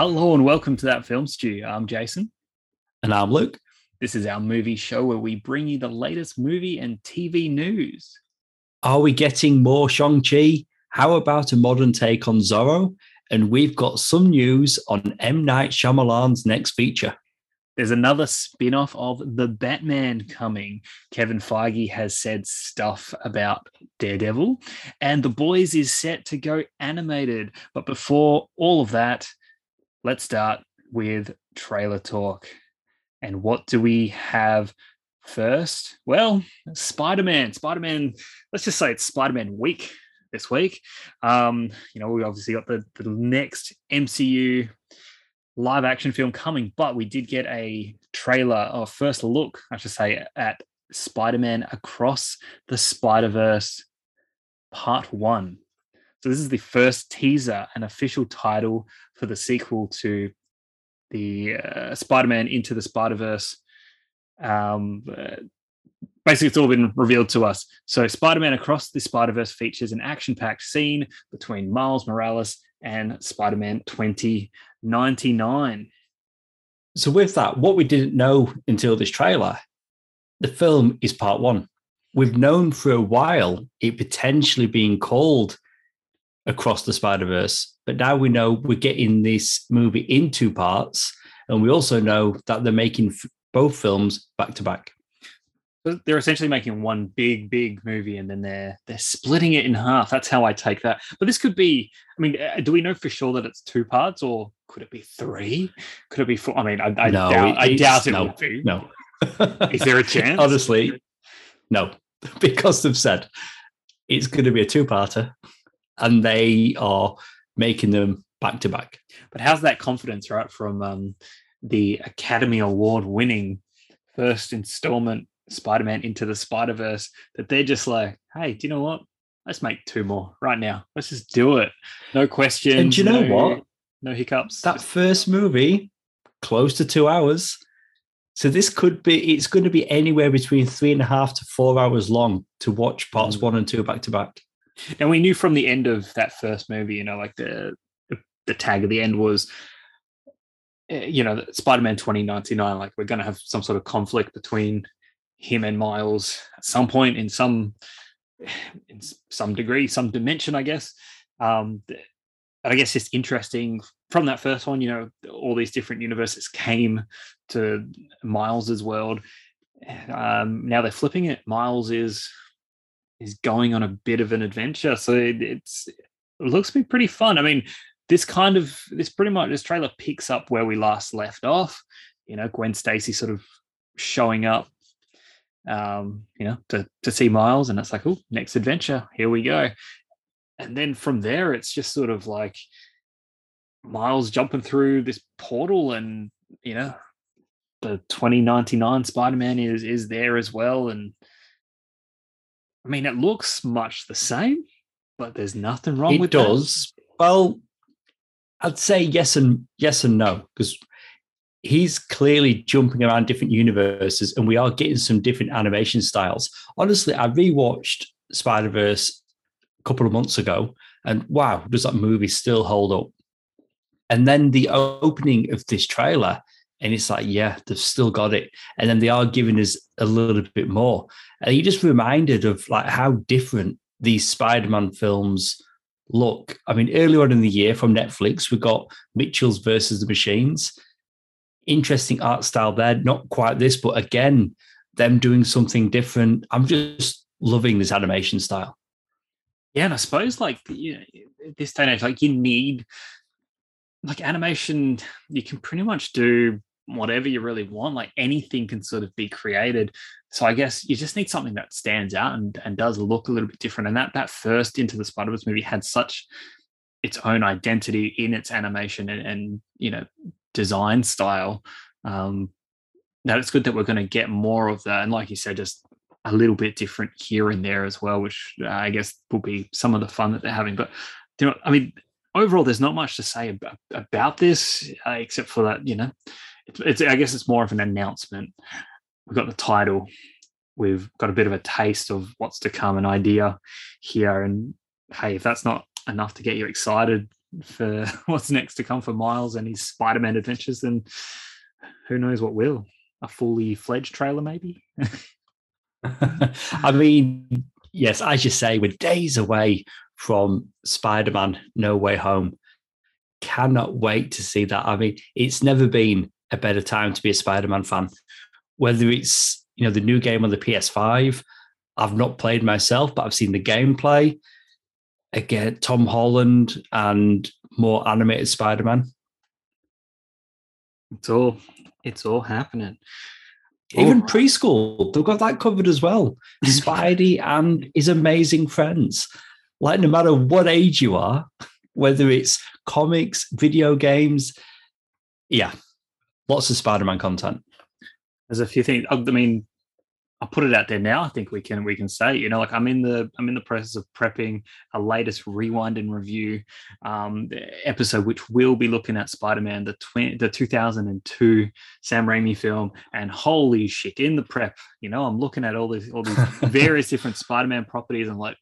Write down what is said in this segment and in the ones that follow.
Hello and welcome to that film stew. I'm Jason. And I'm Luke. This is our movie show where we bring you the latest movie and TV news. Are we getting more Shang-Chi? How about a modern take on Zorro? And we've got some news on M. Night Shyamalan's next feature. There's another spin off of The Batman coming. Kevin Feige has said stuff about Daredevil, and The Boys is set to go animated. But before all of that, let's start with trailer talk. And what do we have first? Well, Spider Man. Spider Man, let's just say it's Spider Man week this week. Um, you know, we obviously got the, the next MCU live action film coming, but we did get a trailer or first look, I should say, at Spider Man Across the Spider Verse Part One. So, this is the first teaser and official title for the sequel to the uh, Spider Man Into the Spider Verse. Um, uh, basically, it's all been revealed to us. So, Spider Man Across the Spider Verse features an action packed scene between Miles Morales and Spider Man 2099. So, with that, what we didn't know until this trailer, the film is part one. We've known for a while it potentially being called Across the Spider Verse, but now we know we're getting this movie in two parts. And we also know that they're making f- both films back to back. They're essentially making one big, big movie, and then they're they're splitting it in half. That's how I take that. But this could be. I mean, uh, do we know for sure that it's two parts, or could it be three? Could it be four? I mean, I, I No, doubt. it- I doubt it no, would be. No. Is there a chance? Honestly, no, because they've said it's going to be a two-parter, and they are making them back to back. But how's that confidence, right, from um, the Academy Award winning first installment Spider Man Into the Spider Verse that they're just like, hey, do you know what? Let's make two more right now. Let's just do it. No questions. And do you know no- what? No hiccups. That first movie, close to two hours. So this could be. It's going to be anywhere between three and a half to four hours long to watch parts Mm. one and two back to back. And we knew from the end of that first movie, you know, like the the, tag at the end was, uh, you know, Spider Man twenty ninety nine. Like we're going to have some sort of conflict between him and Miles at some point in some in some degree, some dimension, I guess. Um, and I guess it's interesting from that first one. You know, all these different universes came to Miles's world. Um, now they're flipping it. Miles is is going on a bit of an adventure. So it, it's it looks to be pretty fun. I mean, this kind of this pretty much this trailer picks up where we last left off. You know, Gwen Stacy sort of showing up, um, you know, to to see Miles, and it's like, oh, next adventure, here we go. And then from there, it's just sort of like Miles jumping through this portal, and you know, the 2099 Spider-Man is is there as well, and I mean, it looks much the same, but there's nothing wrong it with that. does. Well, I'd say yes and yes and no because he's clearly jumping around different universes, and we are getting some different animation styles. Honestly, I rewatched Spider Verse a couple of months ago, and wow, does that movie still hold up? And then the opening of this trailer, and it's like, yeah, they've still got it. And then they are giving us a little bit more. And you just reminded of like how different these Spider-Man films look. I mean, earlier on in the year from Netflix, we got Mitchell's versus the Machines. Interesting art style there. Not quite this, but again, them doing something different. I'm just loving this animation style. Yeah, and I suppose like you know, this day and age, like you need like animation. You can pretty much do whatever you really want. Like anything can sort of be created. So I guess you just need something that stands out and and does look a little bit different. And that that first Into the Spider Verse movie had such its own identity in its animation and, and you know design style. Um, that it's good that we're going to get more of that. And like you said, just a little bit different here and there as well, which uh, I guess will be some of the fun that they're having. But you know, I mean, overall, there's not much to say about, about this uh, except for that. You know, it's, it's I guess it's more of an announcement. We've got the title. We've got a bit of a taste of what's to come, an idea here. And hey, if that's not enough to get you excited, for what's next to come for Miles and his Spider-Man adventures, then who knows what will? A fully fledged trailer, maybe. I mean, yes, as you say, we're days away from Spider-Man: No Way Home. Cannot wait to see that. I mean, it's never been a better time to be a Spider-Man fan. Whether it's you know the new game on the PS5, I've not played myself, but I've seen the gameplay. Again, Tom Holland and more animated Spider-Man. It's all it's all happening. Even preschool, they've got that covered as well. Spidey and his amazing friends. Like no matter what age you are, whether it's comics, video games, yeah, lots of Spider-Man content. There's a few things. I mean, I'll put it out there now. I think we can we can say, you know, like I'm in the I'm in the process of prepping a latest rewind and review um, episode, which will be looking at Spider-Man, the twi- the 2002 Sam Raimi film. And holy shit, in the prep, you know, I'm looking at all these all these various different Spider-Man properties. and like,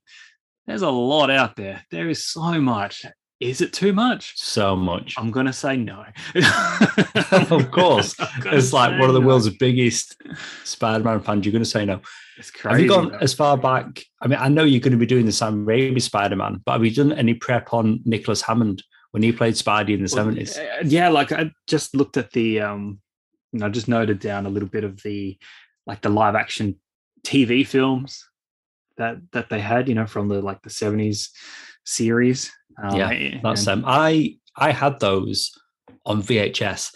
there's a lot out there. There is so much. Is it too much? So much. I'm gonna say no. of course, it's like one of the no. world's biggest Spider-Man fans. You're gonna say no. It's crazy. Have you gone as far back? I mean, I know you're going to be doing the Sam Raimi Spider-Man, but have you done any prep on Nicholas Hammond when he played Spidey in the? Well, uh, yeah, like I just looked at the, um, you know, just noted down a little bit of the, like the live action TV films that that they had, you know, from the like the seventies series. Um, yeah, that's them. I I had those on VHS,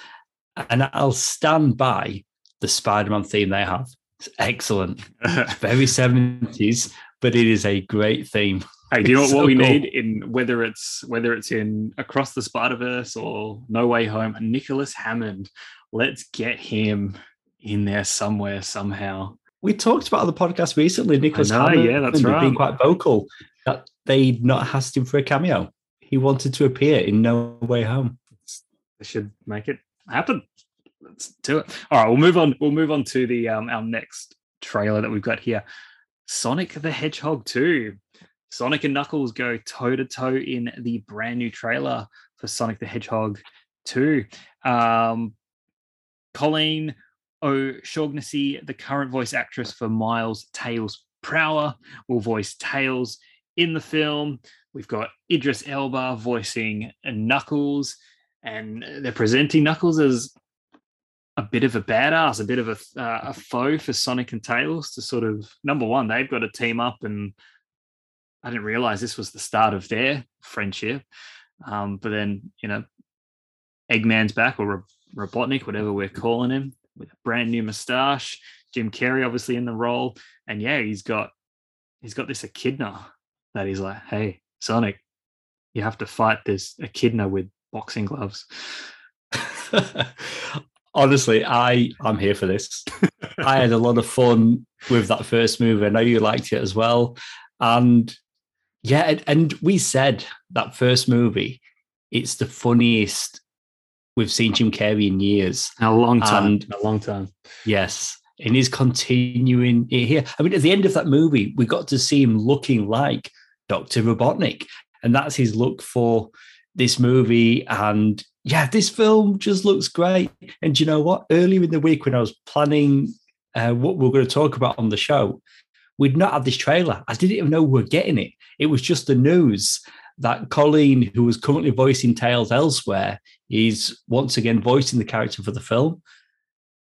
and I'll stand by the Spider-Man theme they have. It's excellent. it's very seventies, but it is a great theme. Hey, do you know what, so we cool. need in whether it's whether it's in Across the Spider Verse or No Way Home? Nicholas Hammond. Let's get him in there somewhere somehow. We talked about the podcast recently. Nicholas Hammond, yeah, that's right. Being quite vocal that they'd not asked him for a cameo. He wanted to appear in No Way Home. They should make it happen. Let's do it. All right, we'll move on. We'll move on to the um, our next trailer that we've got here. Sonic the Hedgehog 2. Sonic and Knuckles go toe to toe in the brand new trailer for Sonic the Hedgehog 2. Um, Colleen O'Shaughnessy, the current voice actress for Miles Tails Prower, will voice Tails in the film. We've got Idris Elba voicing Knuckles, and they're presenting Knuckles as a bit of a badass, a bit of a, uh, a foe for Sonic and Tails to sort of number one, they've got to team up, and I didn't realize this was the start of their friendship. Um, but then, you know, Eggman's back or Robotnik, whatever we're calling him, with a brand new mustache. Jim Carrey obviously in the role, and yeah, he's got he's got this echidna that he's like, hey, Sonic, you have to fight this echidna with boxing gloves. Honestly, I I'm here for this. I had a lot of fun with that first movie. I know you liked it as well, and yeah, and we said that first movie, it's the funniest we've seen Jim Carrey in years. A long time. And, a long time. Yes, and he's continuing here. I mean, at the end of that movie, we got to see him looking like Dr. Robotnik. And that's his look for this movie. And yeah, this film just looks great. And you know what? Earlier in the week, when I was planning uh, what we are going to talk about on the show, we'd not had this trailer. I didn't even know we were getting it. It was just the news that Colleen, who was currently voicing Tails elsewhere, is once again voicing the character for the film.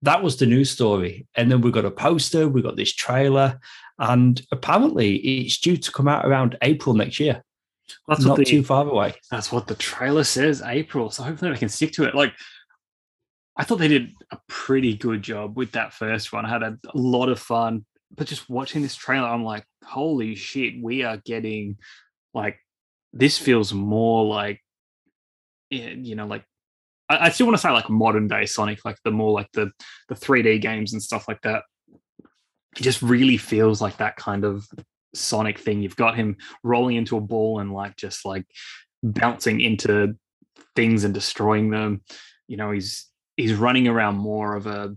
That was the news story. And then we got a poster, we got this trailer, and apparently it's due to come out around April next year. That's not the, too far away. That's what the trailer says, April. So hopefully I can stick to it. Like, I thought they did a pretty good job with that first one. I had a, a lot of fun, but just watching this trailer, I'm like, holy shit, we are getting like this feels more like, eh, you know, like I, I still want to say like modern day Sonic, like the more like the the 3D games and stuff like that it just really feels like that kind of Sonic thing. You've got him rolling into a ball and like just like bouncing into things and destroying them. You know, he's he's running around more of a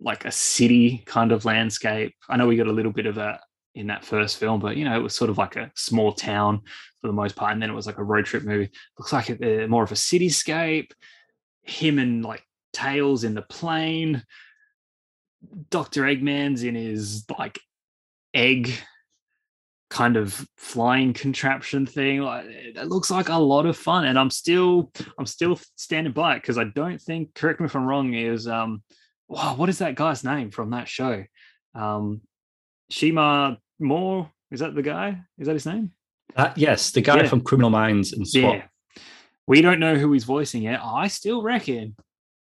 like a city kind of landscape. I know we got a little bit of a in that first film, but you know, it was sort of like a small town for the most part, and then it was like a road trip movie. Looks like a, uh, more of a cityscape. Him and like Tails in the plane. Doctor Eggman's in his like egg kind of flying contraption thing. Like it looks like a lot of fun, and I'm still I'm still standing by it because I don't think. Correct me if I'm wrong. Is um, wow, what is that guy's name from that show? Um, Shemar Moore is that the guy? Is that his name? Uh, yes, the guy yeah. from Criminal Minds and SWAT. Yeah. We don't know who he's voicing yet. I still reckon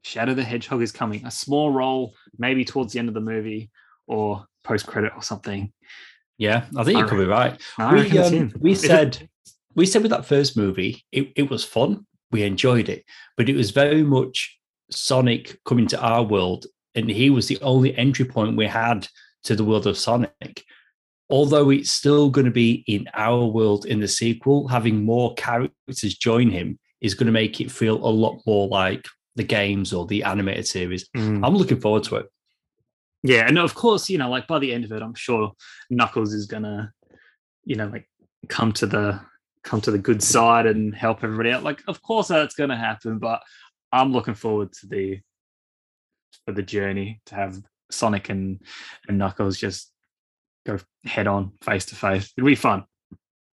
Shadow the Hedgehog is coming. A small role, maybe towards the end of the movie or post credit or something. Yeah, I think you could be right. we um, we said we said with that first movie, it, it was fun. We enjoyed it, but it was very much Sonic coming to our world, and he was the only entry point we had to the world of Sonic. Although it's still going to be in our world in the sequel, having more characters join him is going to make it feel a lot more like the games or the animated series. Mm. I'm looking forward to it. Yeah, and of course, you know, like by the end of it, I'm sure Knuckles is gonna, you know, like come to the come to the good side and help everybody out. Like, of course that's gonna happen, but I'm looking forward to the for the journey to have Sonic and and Knuckles just go head on, face to face. It'll be fun.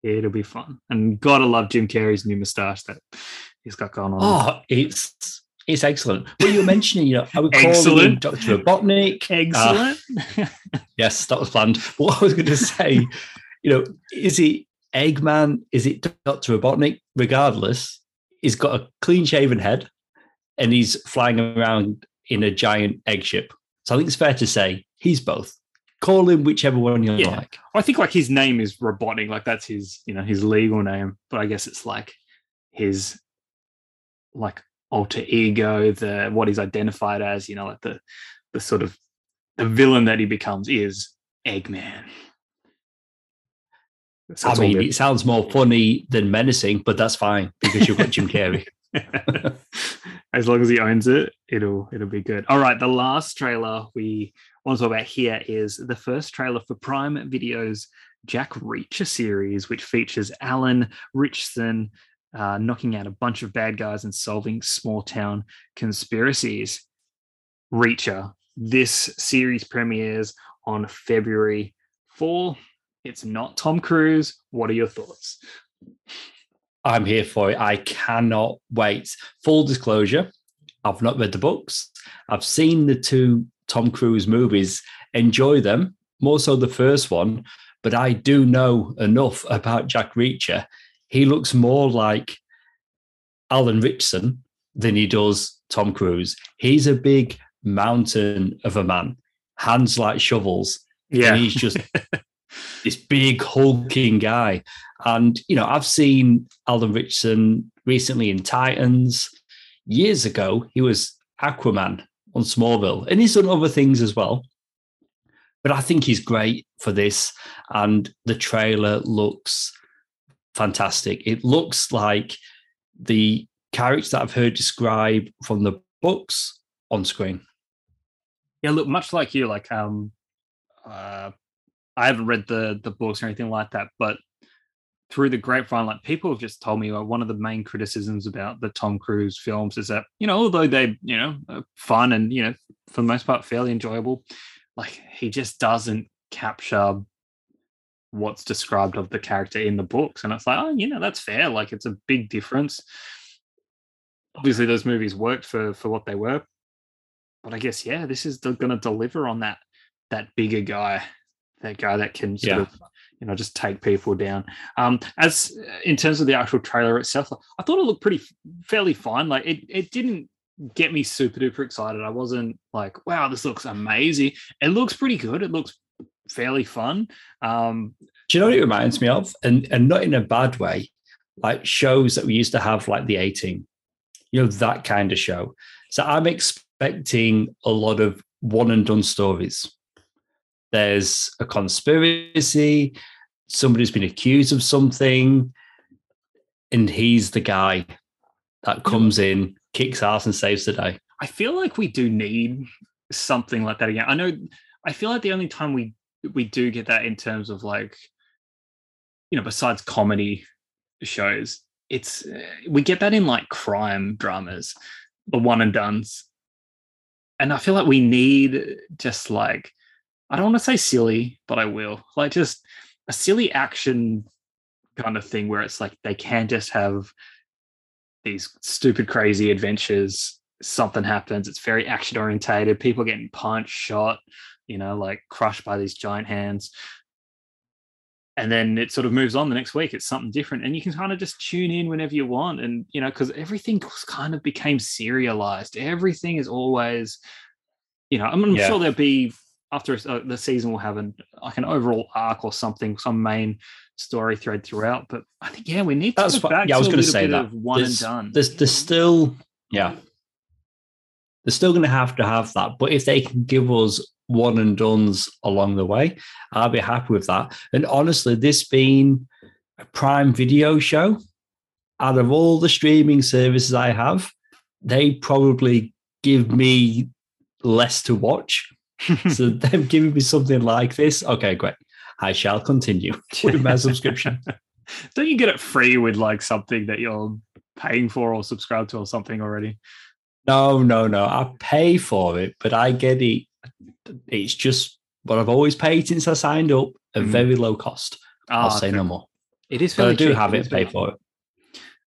It'll be fun. And gotta love Jim Carrey's new moustache that he's got going on. Oh, it's it's excellent. Well, you were mentioning, you know, I would call him Dr. Robotnik. Excellent. Uh, yes, that was planned. What I was going to say, you know, is it Eggman? Is it Dr. Robotnik? Regardless, he's got a clean shaven head and he's flying around in a giant egg ship. So I think it's fair to say he's both. Call him whichever one you yeah. like. I think like his name is Robotnik, like that's his, you know, his legal name. But I guess it's like his like alter ego, the what he's identified as, you know, like the the sort of the villain that he becomes is Eggman. So I mean, it sounds more funny than menacing, but that's fine because you've got Jim Carrey. as long as he owns it, it'll it'll be good. All right, the last trailer we want to talk about here is the first trailer for Prime Video's Jack Reacher series, which features Alan Ritchson uh, knocking out a bunch of bad guys and solving small town conspiracies. Reacher. This series premieres on February 4. It's not Tom Cruise. What are your thoughts? I'm here for it. I cannot wait. Full disclosure, I've not read the books. I've seen the two Tom Cruise movies, enjoy them, more so the first one, but I do know enough about Jack Reacher. He looks more like Alan Ritchson than he does Tom Cruise. He's a big mountain of a man, hands like shovels. Yeah. he's just this big hulking guy. And, you know, I've seen Alan Ritchson recently in Titans. Years ago, he was Aquaman on Smallville, and he's done other things as well. But I think he's great for this. And the trailer looks fantastic. It looks like the characters that I've heard described from the books on screen. Yeah, look, much like you, like um uh I haven't read the the books or anything like that, but through the grapevine, like people have just told me well, one of the main criticisms about the Tom Cruise films is that you know although they you know are fun and you know for the most part fairly enjoyable, like he just doesn't capture what's described of the character in the books, and it's like oh you know that's fair, like it's a big difference. Obviously, those movies worked for for what they were, but I guess yeah, this is going to deliver on that that bigger guy that guy that can sort yeah. of you know just take people down. Um, as in terms of the actual trailer itself, I thought it looked pretty fairly fine. Like it it didn't get me super duper excited. I wasn't like, wow, this looks amazing. It looks pretty good. It looks fairly fun. Um, Do you know what it reminds me of? And and not in a bad way, like shows that we used to have, like the A-Team, you know, that kind of show. So I'm expecting a lot of one and done stories there's a conspiracy, somebody's been accused of something, and he's the guy that comes in, kicks ass, and saves the day. I feel like we do need something like that again. I know. I feel like the only time we we do get that in terms of like, you know, besides comedy shows, it's uh, we get that in like crime dramas, the one and duns, and I feel like we need just like I don't want to say silly, but I will like just a silly action kind of thing where it's like they can just have these stupid, crazy adventures. Something happens. It's very action orientated. People getting punched, shot, you know, like crushed by these giant hands. And then it sort of moves on the next week. It's something different. And you can kind of just tune in whenever you want. And, you know, because everything kind of became serialized. Everything is always, you know, I'm, I'm yeah. sure there'll be after uh, the season will have an like an overall arc or something, some main story thread throughout. But I think yeah, we need to That's back yeah, I was going to say that one there's, and done. There's there's still yeah, they're still going to have to have that. But if they can give us one and dones along the way, I'll be happy with that. And honestly, this being a Prime Video show, out of all the streaming services I have, they probably give me less to watch. so them giving me something like this, okay, great. I shall continue with my subscription. Don't you get it free with like something that you're paying for or subscribe to or something already? No, no, no. I pay for it, but I get it. It's just what I've always paid since I signed up, a mm. very low cost. I'll ah, say no more. It is. But I do cheap. have it, pay for it.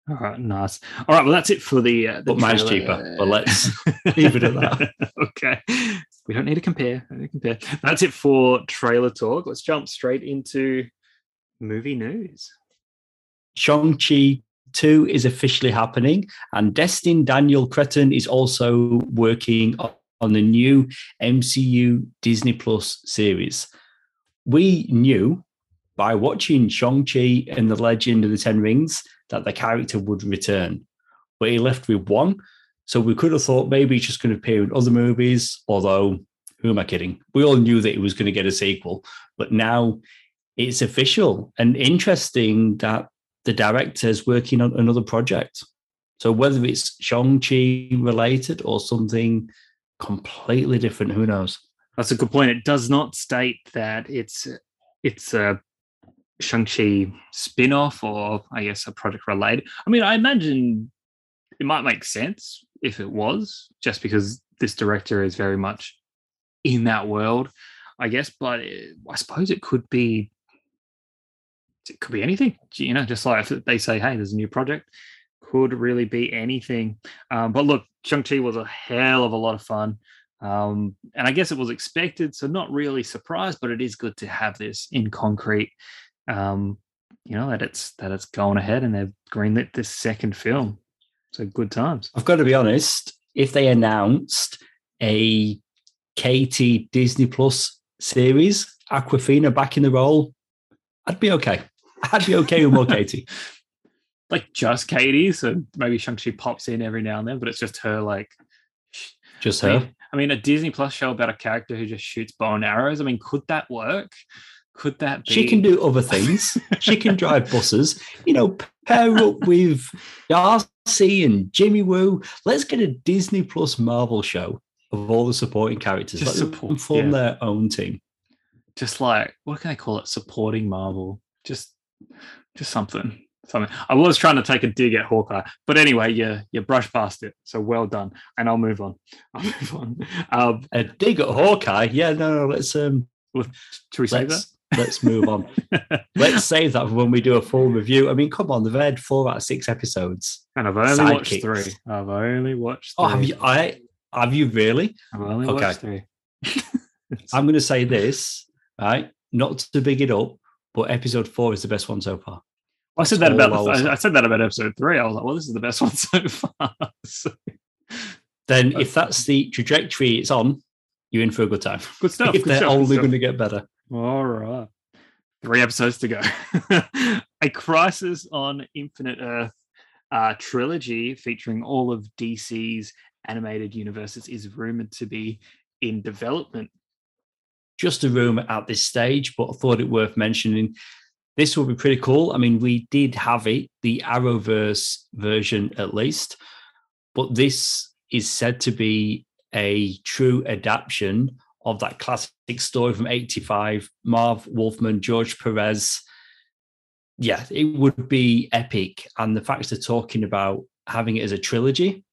All right, nice. All right, well, that's it for the. Uh, the but mine's cheaper. But let's leave it at that. okay, we don't need to compare. Need to compare. That's it for trailer talk. Let's jump straight into movie news. Shang Chi 2 is officially happening, and Destin Daniel Cretton is also working on the new MCU Disney Plus series. We knew by watching Shang-Chi and the Legend of the Ten Rings that the character would return. But he left with one. So we could have thought maybe he's just going to appear in other movies, although who am I kidding? We all knew that he was going to get a sequel, but now it's official and interesting that the director is working on another project. So whether it's Shang-Chi related or something completely different, who knows? That's a good point. It does not state that it's it's a Shang-Chi spin-off or I guess a project related. I mean, I imagine it might make sense if it was, just because this director is very much in that world, I guess. But it, I suppose it could be it could be anything, you know, just like if they say, hey, there's a new project, could really be anything. Um, but look, Shang-Chi was a hell of a lot of fun. Um, and I guess it was expected, so not really surprised, but it is good to have this in concrete um, you know that it's that it's going ahead and they've greenlit this second film. So good times. I've got to be honest. If they announced a Katie Disney Plus series, Awkwafina back in the role, I'd be okay. I'd be okay with more Katie. Like just Katie, so maybe Shang-Chi pops in every now and then, but it's just her like just her. I mean, I mean, a Disney Plus show about a character who just shoots bow and arrows. I mean, could that work? Could that be? She can do other things. she can drive buses. You know, pair up with Darcy and Jimmy Woo. Let's get a Disney Plus Marvel show of all the supporting characters. Just Let support, them form yeah. their own team. Just like what can I call it? Supporting Marvel. Just, just something. Something. I was trying to take a dig at Hawkeye, but anyway, you you brush past it. So well done, and I'll move on. I'll move on. Um, a dig at Hawkeye? Yeah, no, no. Let's um. Should we say that? let's move on. let's save that for when we do a full review. I mean, come on, they've had four out of six episodes, and I've only Side watched three. I've only watched. Three. Oh, have you? I have you really? I've only okay. watched three. I'm going to say this, right? Not to big it up, but episode four is the best one so far. Well, I said that about I, I, said that about episode three. I was like, well, this is the best one so far. so, then, if that's the trajectory it's on, you're in for a good time. Good stuff. if good they're stuff, only going to get better. All right. Three episodes to go. a Crisis on Infinite Earth uh, trilogy featuring all of DC's animated universes is rumored to be in development. Just a rumor at this stage, but I thought it worth mentioning. This will be pretty cool. I mean, we did have it, the Arrowverse version at least, but this is said to be a true adaptation of that classic story from 85, Marv Wolfman, George Perez. Yeah, it would be epic. And the fact they're talking about having it as a trilogy,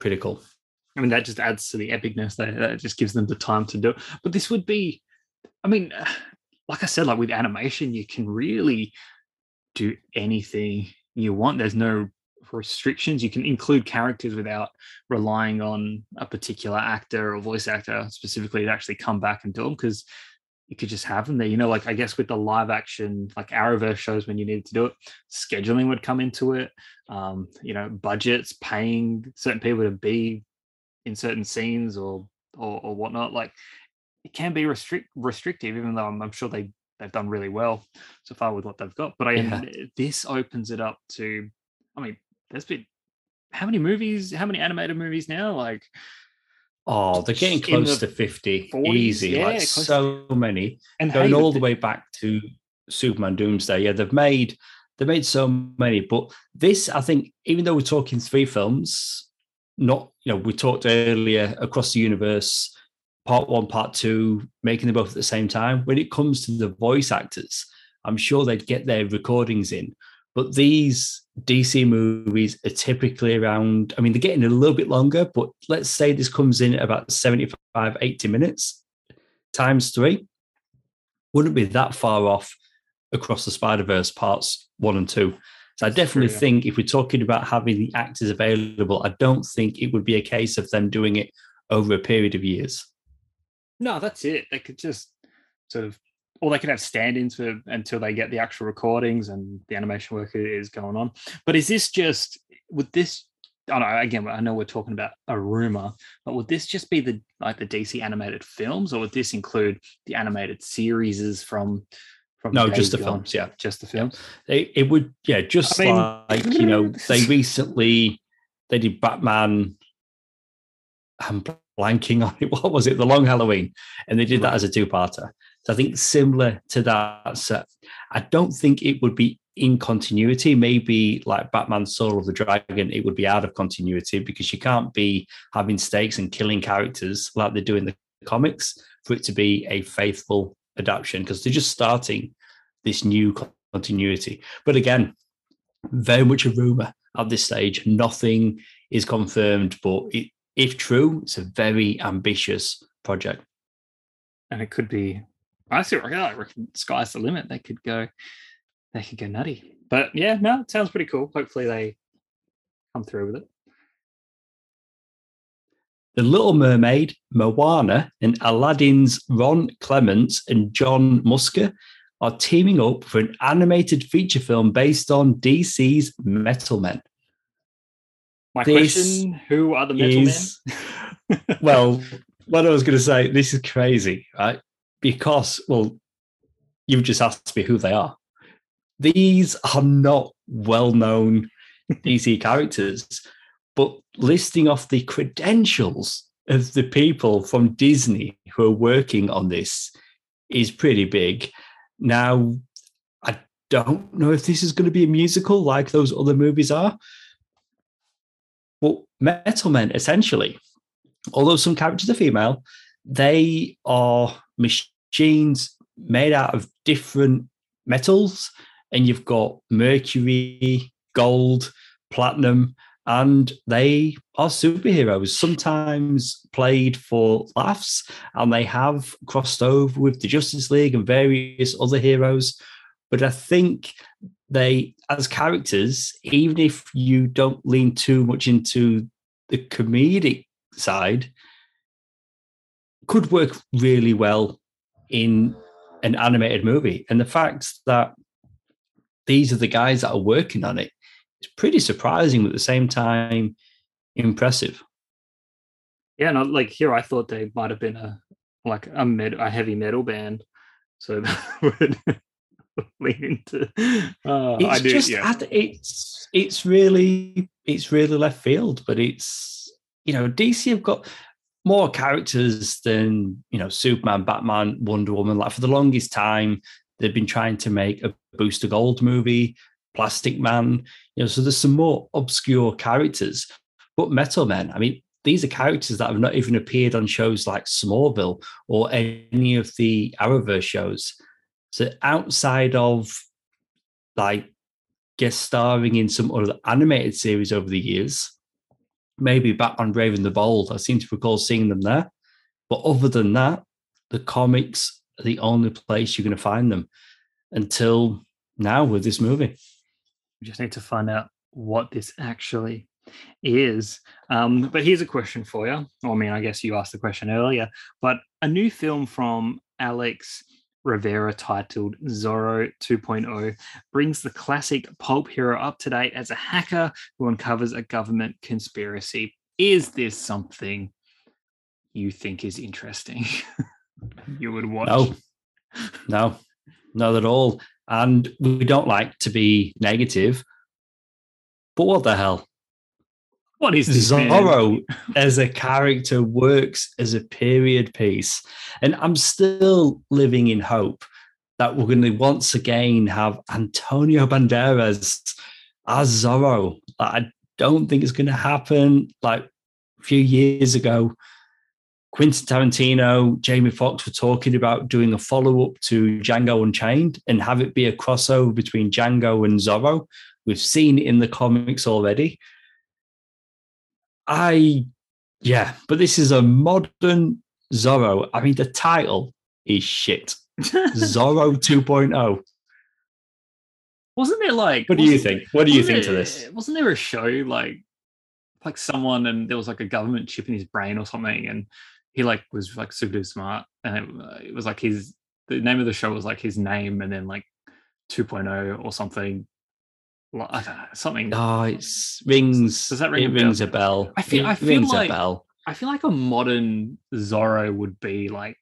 pretty cool. I mean, that just adds to the epicness. That, that just gives them the time to do it. But this would be, I mean, like I said, like with animation, you can really do anything you want. There's no restrictions. You can include characters without relying on a particular actor or voice actor specifically to actually come back and do them because you could just have them there. You know, like I guess with the live action, like Arrowverse shows when you needed to do it, scheduling would come into it. Um, you know, budgets, paying certain people to be in certain scenes or or, or whatnot. Like it can be restrict restrictive, even though I'm, I'm sure they they've done really well so far with what they've got. But I yeah. this opens it up to, I mean, there's been how many movies, how many animated movies now? Like, oh, they're getting close the to 50 40s, easy, yeah, like so to... many. And going all the way back to Superman Doomsday. Yeah, they've made they've made so many, but this, I think, even though we're talking three films, not you know, we talked earlier across the universe, part one, part two, making them both at the same time. When it comes to the voice actors, I'm sure they'd get their recordings in. But these DC movies are typically around, I mean, they're getting a little bit longer, but let's say this comes in at about 75, 80 minutes times three. Wouldn't be that far off across the Spider Verse parts one and two. So I definitely true, think if we're talking about having the actors available, I don't think it would be a case of them doing it over a period of years. No, that's it. They could just sort of or they could have stand-ins for until they get the actual recordings and the animation work is going on. But is this just would this? I know again. I know we're talking about a rumor, but would this just be the like the DC animated films, or would this include the animated series from? From no, just the films. Yeah, just the films. It, it would. Yeah, just I mean, like you know, they recently they did Batman. I'm blanking on it. What was it? The Long Halloween, and they did that as a two-parter. So I think similar to that set. I don't think it would be in continuity. Maybe like Batman Soul of the Dragon, it would be out of continuity because you can't be having stakes and killing characters like they do in the comics for it to be a faithful adaptation because they're just starting this new continuity. But again, very much a rumor at this stage. Nothing is confirmed, but it, if true, it's a very ambitious project. And it could be I see. I reckon sky's the limit. They could go. They could go nutty. But yeah, no, it sounds pretty cool. Hopefully they come through with it. The Little Mermaid, Moana, and Aladdin's Ron Clements and John Musker are teaming up for an animated feature film based on DC's Metal Men. My this question: Who are the Metal is, Men? well, what I was going to say, this is crazy, right? because, well, you've just asked me who they are. These are not well known DC characters, but listing off the credentials of the people from Disney who are working on this is pretty big. Now, I don't know if this is going to be a musical like those other movies are. Metal Men, essentially, although some characters are female, they are machines made out of different metals, and you've got mercury, gold, platinum, and they are superheroes, sometimes played for laughs, and they have crossed over with the Justice League and various other heroes. But I think they, as characters, even if you don't lean too much into the comedic side, could work really well in an animated movie. And the fact that these are the guys that are working on it is pretty surprising, but at the same time, impressive. Yeah, and like here, I thought they might have been a like a med a heavy metal band, so that would lean into. Uh, it's do, just yeah. it's it's really it's really left field, but it's you know DC have got more characters than you know Superman, Batman, Wonder Woman. Like for the longest time, they've been trying to make a Booster Gold movie, Plastic Man. You know, so there's some more obscure characters. But Metal Men, I mean, these are characters that have not even appeared on shows like Smallville or any of the Arrowverse shows. So outside of like guest starring in some other animated series over the years, maybe Batman Brave and the Bold, I seem to recall seeing them there. But other than that, the comics are the only place you're going to find them until now with this movie. We just need to find out what this actually is. Um, but here's a question for you. I mean, I guess you asked the question earlier, but a new film from Alex Rivera titled Zorro 2.0 brings the classic pulp hero up to date as a hacker who uncovers a government conspiracy. Is this something you think is interesting? you would watch? No, no, not at all. And we don't like to be negative, but what the hell? What is this, Zorro as a character works as a period piece. And I'm still living in hope that we're going to once again have Antonio Banderas as Zorro. I don't think it's going to happen. Like a few years ago, Quentin Tarantino, Jamie Foxx were talking about doing a follow up to Django Unchained and have it be a crossover between Django and Zorro. We've seen it in the comics already. I, yeah, but this is a modern Zorro. I mean, the title is shit. Zorro 2.0. Wasn't there like? What do you think? What do you think there, to this? Wasn't there a show like, like someone and there was like a government chip in his brain or something, and he like was like super smart, and it, it was like his the name of the show was like his name, and then like 2.0 or something I don't know, something. Ah, oh, it rings. Does that ring? It a rings bell? a bell. I feel. It I feel rings like. a bell. I feel like a modern Zorro would be like,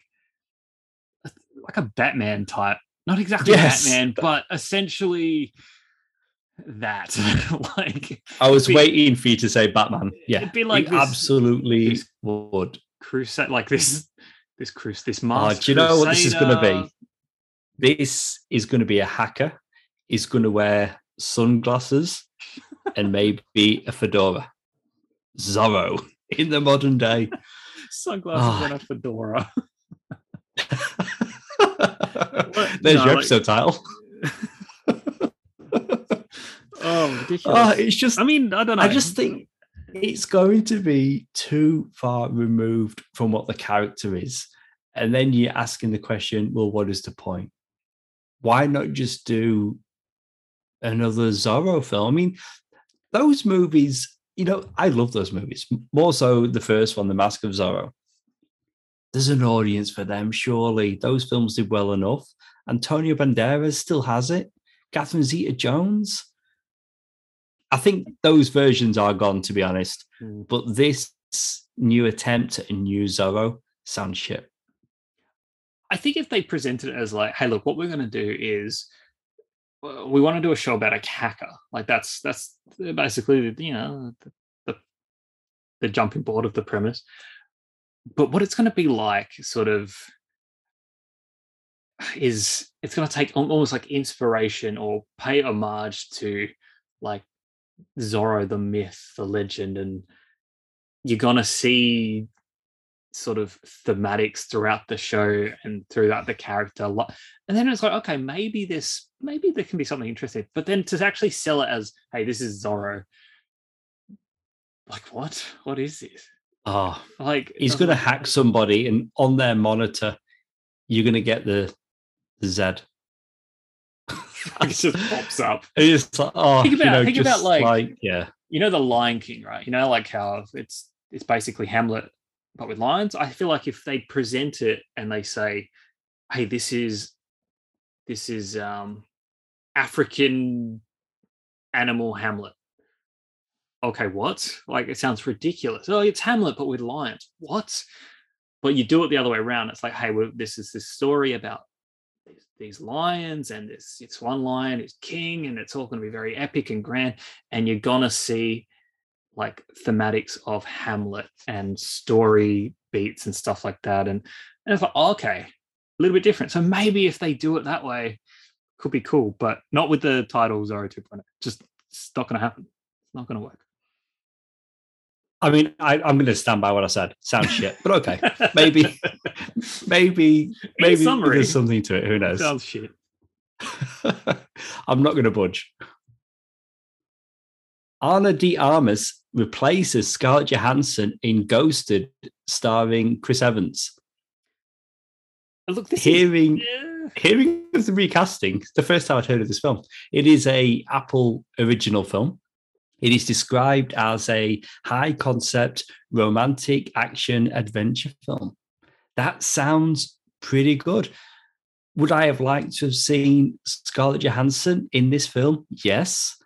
like a Batman type. Not exactly Yes. Batman, but essentially that. like I was be- waiting for you to say Batman. Yeah, it'd be like this- absolutely this- would. crusade, like this, this cruise, this ah, Oh, mask. do you know what this is going to be? This is going to be a hacker. He's going to wear sunglasses and maybe a fedora. Zorro in the modern day. Sunglasses Oh. and a ah. fedora. There's No, your like- episode title. Oh, ridiculous. Oh, it's just I mean, I don't know. I just think it's going to be too far removed from what the character is. And then you're asking the question, well, what is the point? Why not just do another Zorro film? I mean, those movies, you know, I love those movies. More so the first one, The Mask of Zorro. There's an audience for them, surely. Those films did well enough. Antonio Banderas still has it. Catherine Zeta Jones. I think those versions are gone, to be honest. Mm. But this new attempt at a new Zorro sounds shit. I think if they present it as like, hey, look, what we're going to do is we want to do a show about a hacker. Like that's that's basically you know the, the the jumping board of the premise. But what it's going to be like, sort of, is it's going to take almost like inspiration or pay homage to like Zorro, the myth, the legend, and you're going to see sort of thematics throughout the show and throughout the character and then it's like okay maybe this maybe there can be something interesting but then to actually sell it as hey this is zorro. Like what? What is this? Oh, like he's going to hack somebody, and on their monitor, you're going to get the the Z. it just pops up. It's like, oh, Think you about- know, think about, just like- yeah, you know the lion king right? You know like how it's it's basically hamlet but with lions? I feel like if they present it and they say hey this is this is um african animal hamlet. Okay what? Like it sounds ridiculous. Oh it's hamlet but with lions. What? But you do it the other way around. It's like hey this is this story about these, lions and this it's one lion is king and it's all going to be very epic and grand. And you're gonna see like thematics of Hamlet and story beats and stuff like that. And, and it's like, oh, okay, a little bit different. So maybe if they do it that way, could be cool, but not with the title Zorro 2.0. Just it's not gonna happen. It's not gonna work. I mean, I, am going to stand by what I said. Sounds shit, but okay. Maybe, maybe, maybe there's something to it. Who knows? Sounds shit. I'm not going to budge. Ana de Armas replaces Scarlett Johansson in Ghosted, starring Chris Evans. Look, this hearing is, yeah. Hearing of the recasting, the first time I'd heard of this film. It is a Apple original film. It is described as a high concept romantic action adventure film. That sounds pretty good. Would I have liked to have seen Scarlett Johansson in this film? Yes.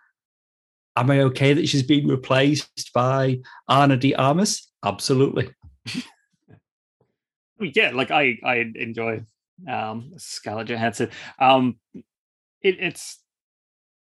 Am I okay that she's been replaced by Ana de Armas? Absolutely. yeah, like I I enjoy um Scarlett Johansson. Um it, it's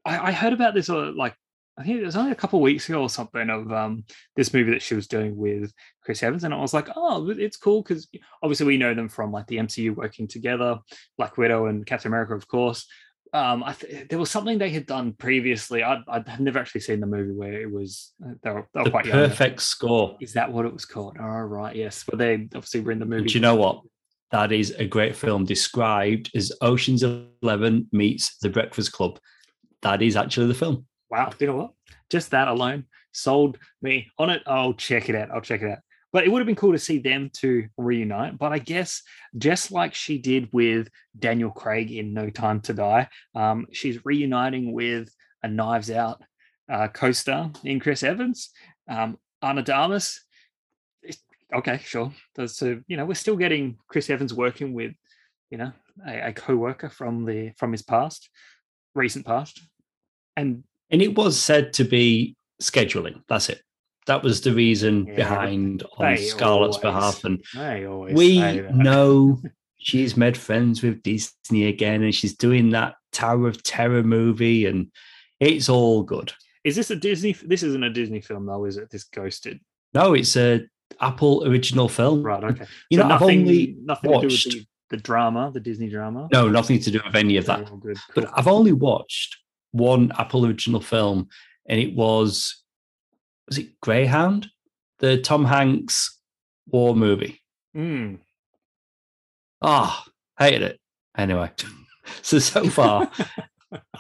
I, I heard about this uh, like I think it was only a couple weeks ago or something of um, this movie that she was doing with Chris Evans, and I was like, oh, it's cool because obviously we know them from like the MCU working together, Black Widow and Captain America, of course. Um, I th- there was something they had done previously. I I've never actually seen the movie where it was uh, they were, they were the quite perfect young. score. Is that what it was called? All oh, right, yes. But they obviously were in the movie. Do you know what? That is a great film described as Ocean's Eleven meets The Breakfast Club. That is actually the film. Wow. You know what? just that alone sold me on it. I'll check it out. I'll check it out. But it would have been cool to see them to reunite. But I guess just like she did with Daniel Craig in No Time to Die, um, she's reuniting with a Knives Out uh, co-star in Chris Evans, um, Ana de Armas. Okay, sure. So you know we're still getting Chris Evans working with, you know, a, a co-worker from the from his past, recent past, and and it was said to be scheduling. That's it. That was the reason yeah, behind on Scarlett's behalf. And we know she's made friends with Disney again and she's doing that Tower of Terror movie and it's all good. Is this a Disney? This isn't a Disney film though, is it? This Ghosted? No, it's a Apple original film. Right. Okay. You so know, nothing, I've only nothing watched, to do with the, the, drama, the Disney drama. No, nothing to do with any of that. Oh, cool. But I've only watched one Apple original film, and it was was it Greyhound, the Tom Hanks war movie. Mm. Ah, oh, hated it. Anyway, so so far,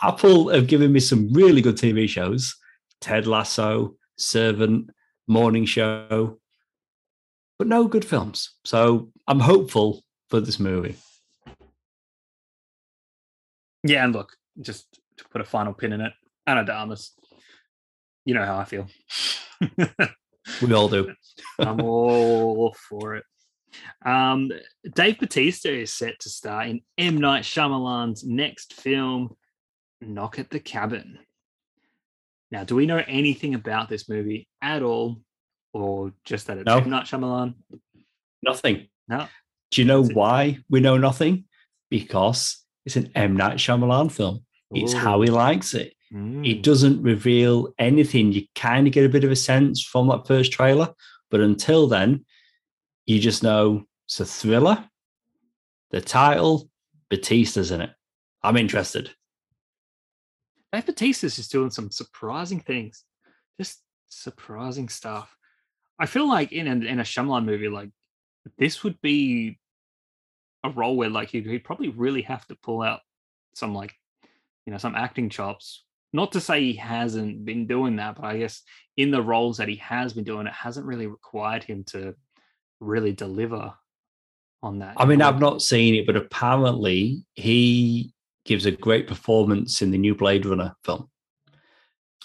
Apple have given me some really good TV shows: Ted Lasso, Servant, Morning Show, but no good films. So I'm hopeful for this movie. Yeah, and look, just to put a final pin in it. Ana de Armas. You know how I feel. we all do. I'm all for it. Um, Dave Bautista is set to star in M. Night Shyamalan's next film, Knock at the Cabin. Now, do we know anything about this movie at all, or just that it's no. M. Night Shyamalan? Nothing. No. Do you know why we know nothing? Because it's an M. Night Shyamalan film. It's how he likes it. Mm. It doesn't reveal anything. You kind of get a bit of a sense from that first trailer, but until then, you just know it's a thriller. The title, Bautista's in it. I'm interested. Dave Bautista's just doing some surprising things, just surprising stuff. I feel like in a, in a Shyamalan movie, like this would be a role where like he'd, he'd probably really have to pull out some like you know some acting chops. Not to say he hasn't been doing that but i guess in the roles that he has been doing it hasn't really required him to really deliver on that i mean i've not seen it but apparently he gives a great performance in the new blade runner film.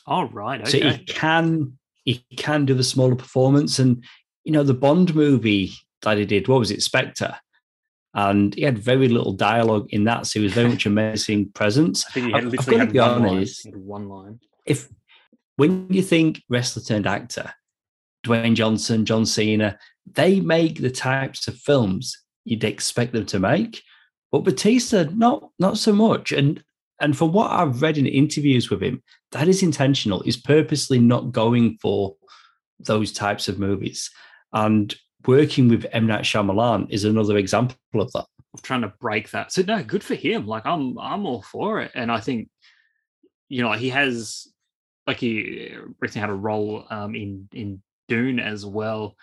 All oh, right okay. so he can he can do the smaller performance and you know the bond movie that he did what was it spectre and he had very little dialogue in that. So he was very much a menacing presence. I think he had I've, literally had one honest, line. one line. If when you think wrestler turned actor, Dwayne Johnson, John Cena, they make the types of films you'd expect them to make. But Bautista, not not so much. And and from what I've read in interviews with him, that is intentional. He's purposely not going for those types of movies. And working with M Night Shyamalan is another example of that. Of trying to break that. So no, good for him. Like I'm, I'm all for it. And I think, you know, he has, like he recently had a role um, in in Dune as well.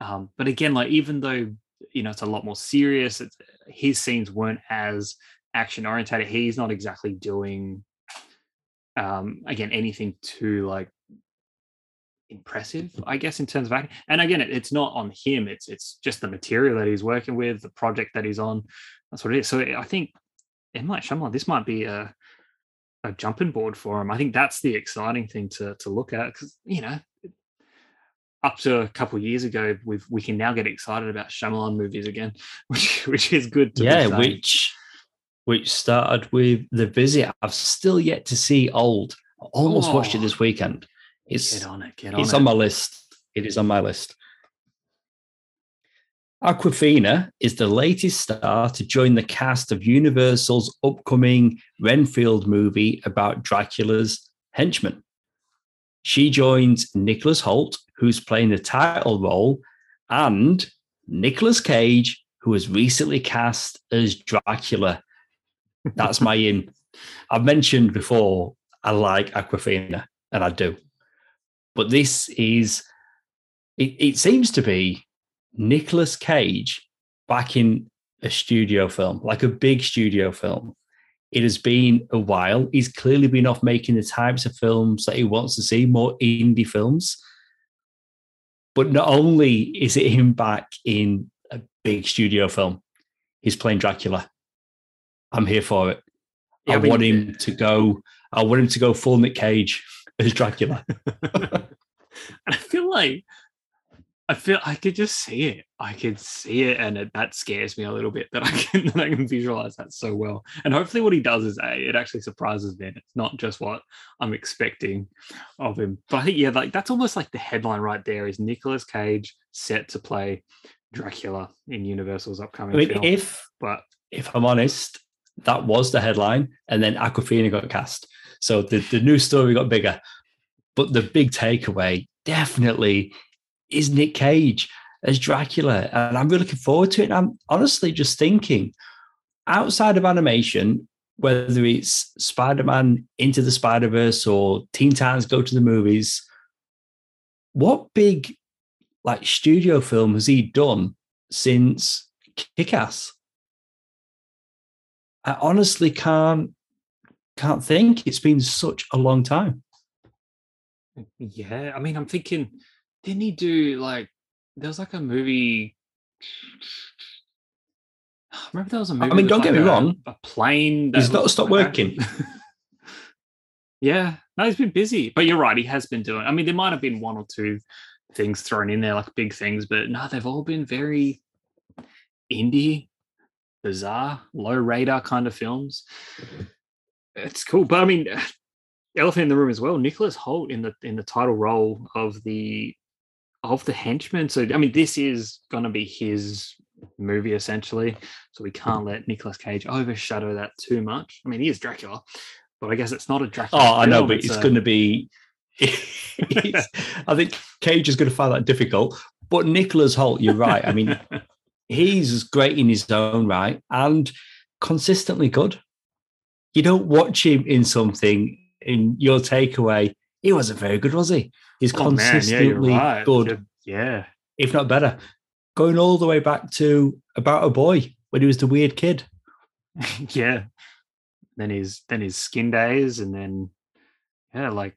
Um, but again, like even though you know it's a lot more serious, his scenes weren't as action orientated. He's not exactly doing um again anything too like impressive i guess in terms of acting. And again it, it's not on him it's it's just the material that he's working with the project that he's on that's what it is. So i think it might Shyamalan, this might be a a jumping board for him. I think that's the exciting thing to to look at because you know up to a couple of years ago we've we can now get excited about Shyamalan movies again which which is good yeah which which started with the visit i've still yet to see old I almost oh. watched it oh. this weekend it's get on it. Get on it's it. on my list. It is on my list. Awkwafina is the latest star to join the cast of Universal's upcoming Renfield movie about Dracula's henchman. She joins Nicholas Hoult, who's playing the title role, and Nicolas Cage, who was recently cast as Dracula. That's my in. I've mentioned before I like Awkwafina, and I do. But this is, it, it seems to be Nicolas Cage back in a studio film, like a big studio film. It has been a while. He's clearly been off making the types of films that he wants to see, more indie films. But not only is it him back in a big studio film, he's playing Dracula. I'm here for it. Yeah, I, I mean, want him to go. I want him to go full Nick Cage as Dracula. and I feel like I feel I could just see it. I could see it, and it, that scares me a little bit that I can that I can visualize that so well. And hopefully, what he does is a it actually surprises me. And it's not just what I'm expecting of him. But I think yeah, like that's almost like the headline right there is Nicolas Cage set to play Dracula in Universal's upcoming I mean, film. If but if I'm honest, that was the headline, and then Awkwafina got cast. So the, the news story got bigger. But the big takeaway definitely is Nick Cage as Dracula. And I'm really looking forward to it. I'm honestly just thinking outside of animation, whether it's Spider Man Into the Spider Verse or Teen Titans Go to the Movies, what big like studio film has he done since Kick Ass? I honestly can't can't think. It's been such a long time. Yeah, I mean, I'm thinking, didn't he do like there was like a movie? I remember there was a movie. I mean, don't like get me a, wrong. A plane. He's not stopped working. yeah, no, he's been busy. But you're right, he has been doing. I mean, there might have been one or two things thrown in there, like big things, but no, they've all been very indie, bizarre, low radar kind of films mm-hmm. it's cool. But I mean, elephant in the room as well. Nicholas Hoult in the in the title role of the of the henchman. So I mean, this is going to be his movie essentially. So we mm-hmm. can't let Nicolas Cage overshadow that too much. I mean, he is Dracula, but I guess it's not a Dracula. Oh, I know, but it's, it's a... going to be. I think Cage is going to find that difficult. But Nicholas Hoult, you're right. I mean, he's great in his own right and consistently good you don't watch him in something in your takeaway. He wasn't very good, was he? He's oh, consistently yeah, right. good. Yeah. If not better. Going all the way back to about a boy when he was the weird kid. yeah. Then his then his skin days and then yeah, like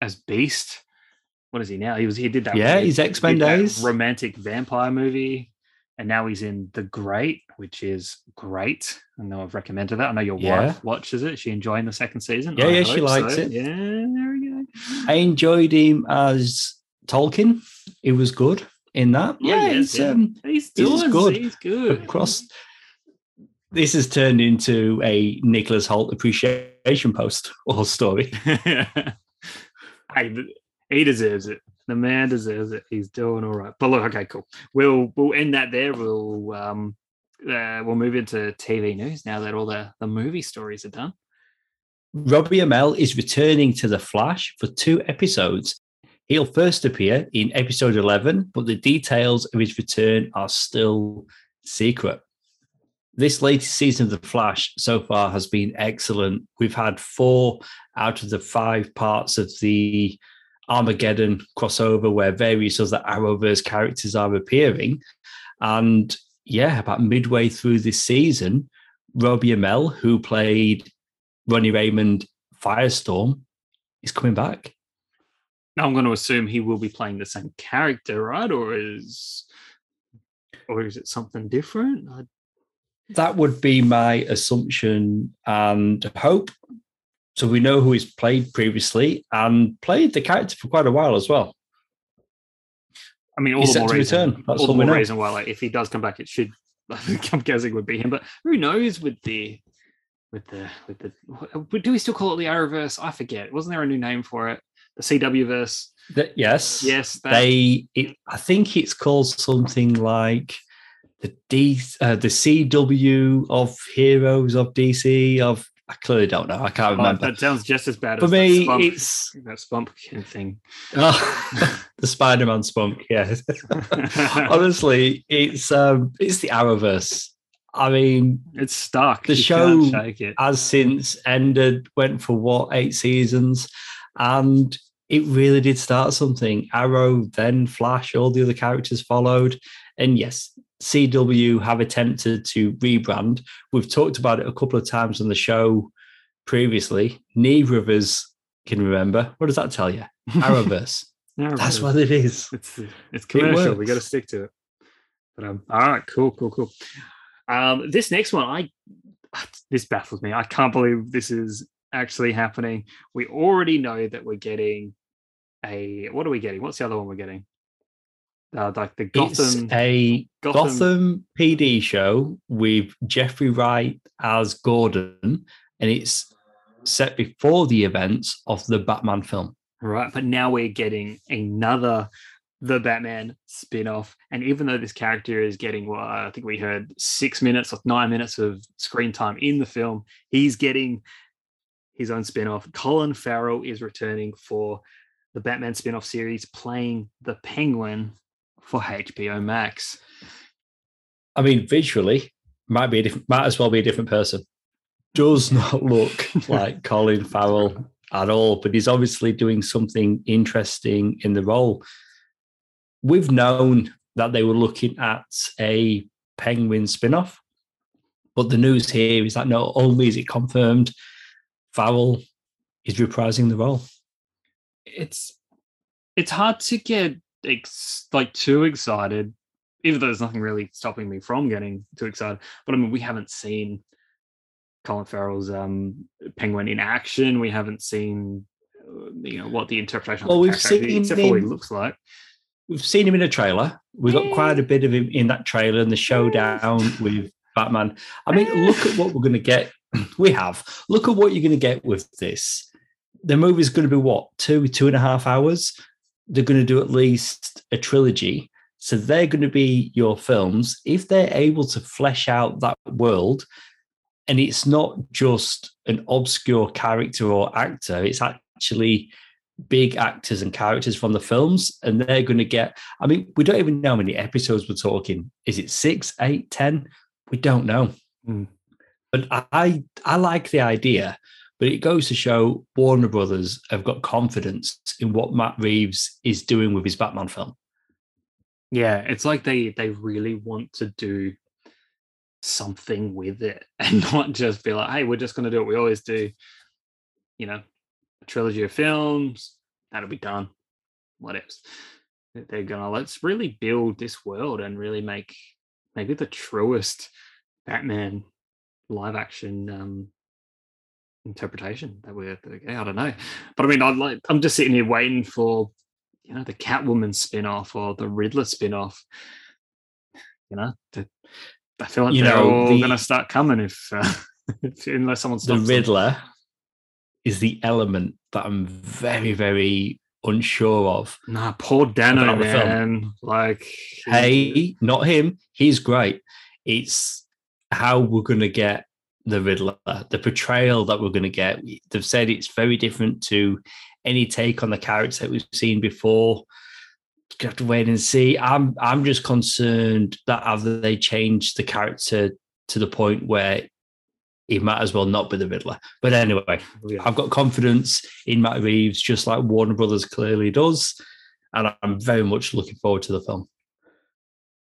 as Beast. What is he now? He was he did that. Yeah, his X Men days. Romantic vampire movie and now he's in The Great, which is great. I know I've recommended that. I know your yeah. wife watches it. she enjoying the second season? Yeah, I yeah, she likes so. it. Yeah, there we go. I enjoyed him as Tolkien. He was good in that. Oh, yeah, he's, yeah. Um, he's, he's good. He's good. Across. This has turned into a Nicholas Hoult appreciation post or story. I, he deserves it. The man deserves it. He's doing all right. But look, okay, cool. We'll we'll end that there. We'll um uh, we'll move into TV news now that all the the movie stories are done. Robbie Amell is returning to The Flash for two episodes. He'll first appear in episode 11, but the details of his return are still secret. This latest season of The Flash so far has been excellent. We've had four out of the five parts of the Armageddon crossover where various other Arrowverse characters are appearing. And yeah, about midway through this season, Robbie Amell, who played Ronnie Raymond Firestorm, is coming back. Now I'm going to assume he will be playing the same character, right? Or is or is it something different? I... That would be my assumption and hope. So we know who he's played previously and played the character for quite a while as well. I mean, all he's the more reason, all, all the more reason why, like, if he does come back, it should. I'm guessing would be him, but who knows with the with the with the do we still call it the Arrowverse? I forget. Wasn't there a new name for it? The CW verse. yes. Yes. That. They. It, I think it's called something like the D, uh, the CW of Heroes of DC of. I clearly don't know. I can't oh, remember. That sounds just as bad. For as me, spunk, it's that spunk thing. Oh, the Spider-Man spunk. Yeah. Honestly, it's um, it's the Arrowverse. I mean, it's stuck. The you show has since ended, went for what eight seasons, and it really did start something. Arrow, then Flash, all the other characters followed, and yes, CW have attempted to rebrand. We've talked about it a couple of times on the show previously. Neither of us can remember. What does that tell you? Arrowverse. That's what it is. It's it's commercial. It we got to stick to it. But um, all right, cool, cool, cool. Um, this next one, I this baffles me. I can't believe this is actually happening. We already know that we're getting a what are we getting? What's the other one we're getting? Uh, like the Gotham, it's a Gotham. Gotham PD show with Jeffrey Wright as Gordon, and it's set before the events of the Batman film. Right, but now we're getting another the Batman spin-off. And even though this character is getting well, I think we heard six minutes or nine minutes of screen time in the film, he's getting his own spin-off. Colin Farrell is returning for the Batman spin-off series, playing the Penguin for HBO Max. I mean, visually, might be a different, might as well be a different person. Does not look like Colin Farrell at all, but he's obviously doing something interesting in the role we've known that they were looking at a Penguin spin off. But the news here is that not only is it confirmed, Farrell is reprising the role. It's it's hard to get ex- like too excited, even though there's nothing really stopping me from getting too excited. But I mean, we haven't seen Colin Farrell's um, Penguin in action. We haven't seen, uh, you know, what the interpretation well, of the we've seen except for what he looks like we've seen him in a trailer. We got quite a bit of him in that trailer and the showdown with Batman. I mean, look at what we're going to get. We have. Look at what you're going to get with this. The movie's going to be what two, two and a half hours. They're going to do at least a trilogy. So they're going to be your films. If they're able to flesh out that world, and it's not just an obscure character or actor, it's actually big actors and characters from the films, and they're going to get. I mean, we don't even know how many episodes we're talking. Is it six, eight, ten? We don't know. Mm. But I, I like the idea. But it goes to show Warner Brothers have got confidence in what Matt Reeves is doing with his Batman film. Yeah, it's like they they really want to do something with it and not just be like, hey, we're just going to do what we always do. You know, a trilogy of films. That'll be done. What else? They're gonna let's really build this world and really make maybe the truest Batman live action um, interpretation that we're. I don't know, but I mean, I like. I'm just sitting here waiting for you know the Catwoman spin off or the Riddler spin off. You know, to, I feel like you they're know, all the, gonna start coming if, uh, if unless someone stops the Riddler. Them is the element that I'm very, very unsure of. Nah, Paul Dano, man. Like, hey, not him. He's great. It's how we're going to get the Riddler, the portrayal that we're going to get. They've said it's very different to any take on the character that we've seen before. You have to wait and see. I'm I'm just concerned that have they changed the character to the point where he might as well not be the Riddler. But anyway, Yeah. I've got confidence in Matt Reeves, just like Warner Brothers clearly does. And I'm very much looking forward to the film.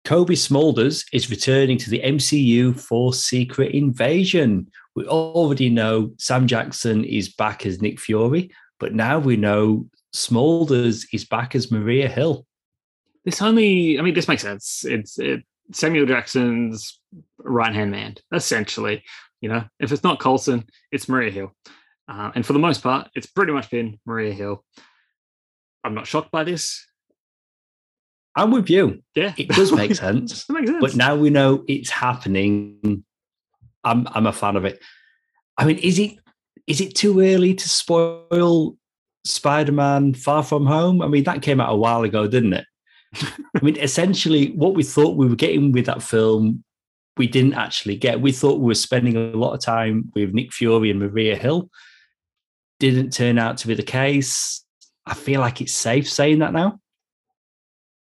Cobie Smulders is returning to the MCU for Secret Invasion. We already know Sam Jackson is back as Nick Fury, but now we know Smulders is back as Maria Hill. This only, I mean, this makes sense. It's it, Samuel Jackson's right hand man, essentially. You know, if it's not Coulson, it's Maria Hill. Uh, and for the most part, it's pretty much been Maria Hill. I'm not shocked by this. I'm with you. Yeah, It does make sense. It makes sense. but now we know it's happening. I'm I'm a fan of it. I mean, is it is it too early to spoil Spider-Man Far From Home? I mean, that came out a while ago, didn't it? I mean, essentially, what we thought we were getting with that film, we didn't actually get. We thought we were spending a lot of time with Nick Fury and Maria Hill. Didn't turn out to be the case. I feel like it's safe saying that now.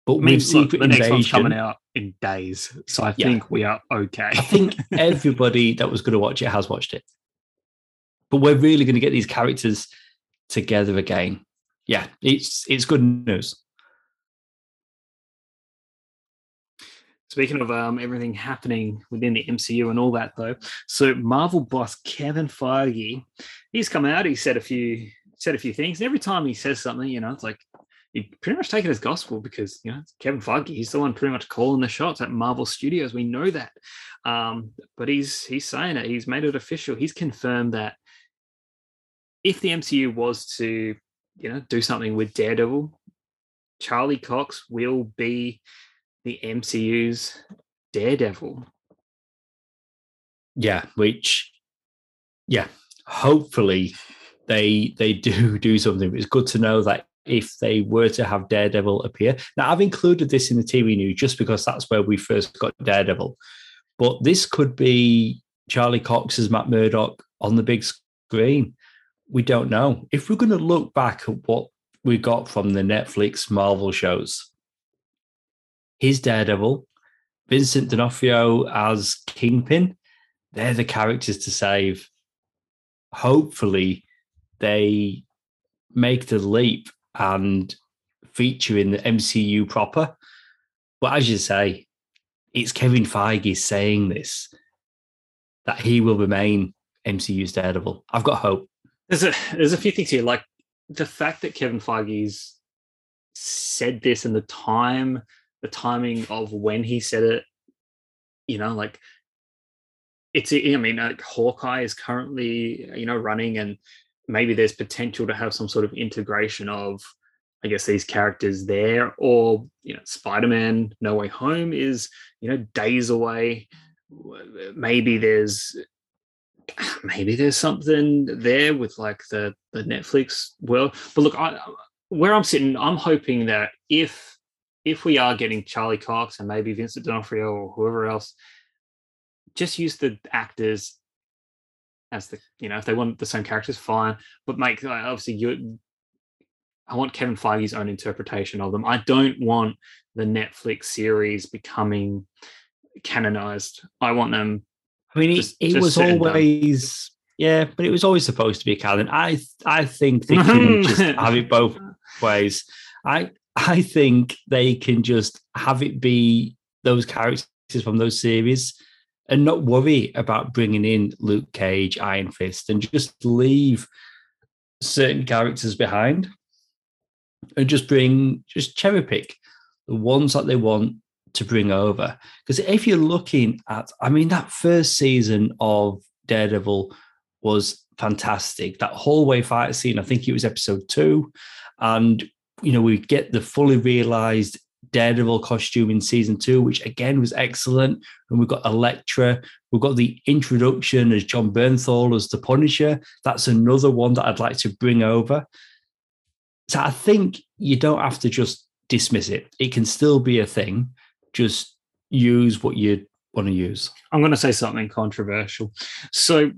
But I mean, with look, Secret the next one's Invasion, coming out in days, so I Yeah. think we are okay. I think everybody that was going to watch it has watched it. But we're really going to get these characters together again. Yeah, it's it's good news. Speaking of um, everything happening within the MCU and all that, though, so Marvel boss Kevin Feige, he's come out. He said a few said a few things. And every time he says something, you know, it's like you pretty much take it as gospel because you know Kevin Feige. He's the one pretty much calling the shots at Marvel Studios. We know that, um, but he's he's saying it. He's made it official. He's confirmed that if the MCU was to, you know, do something with Daredevil, Charlie Cox will be the MCU's Daredevil. Yeah, which yeah, hopefully they they do do something. It's good to know that if they were to have Daredevil appear. Now I've included this in the TV news just because that's where we first got Daredevil. But this could be Charlie Cox as Matt Murdock on the big screen. We don't know. If we're going to look back at what we got from the Netflix Marvel shows, his Daredevil, Vincent D'Onofrio as Kingpin, they're the characters to save. Hopefully, they make the leap and feature in the MCU proper. But as you say, it's Kevin Feige saying this that he will remain MCU's Daredevil. I've got hope. There's a there's a few things here, like the fact that Kevin Feige's said this and the time, the timing of when he said it, you know, like it's I mean, like Hawkeye is currently you know running, and maybe there's potential to have some sort of integration of, I guess, these characters there, or you know, Spider-Man: No Way Home is you know days away. Maybe there's maybe there's something there with like the the Netflix world. But look, I where I'm sitting, I'm hoping that if if we are getting Charlie Cox and maybe Vincent D'Onofrio or whoever else, just use the actors as the you know if they want the same characters, fine. But make like, obviously you. I want Kevin Feige's own interpretation of them. I don't want the Netflix series becoming canonized. I want them I mean, Just- it, it just was sit and done. always yeah, but it was always supposed to be canon. I I think they can just have it both ways. I I think they can just have it be those characters from those series and not worry about bringing in Luke Cage, Iron Fist, and just leave certain characters behind and just bring just cherry pick the ones that they want to bring over. Because if you're looking at, I mean, that first season of Daredevil was fantastic. That hallway fight scene, I think it was episode two. And, you know, we get the fully realized Daredevil costume in season two, which again was excellent. And we've got Elektra. We've got the introduction as Jon Bernthal as the Punisher. That's another one that I'd like to bring over. So I think you don't have to just dismiss it. It can still be a thing. Just use what you want to use. I'm going to say something controversial. So,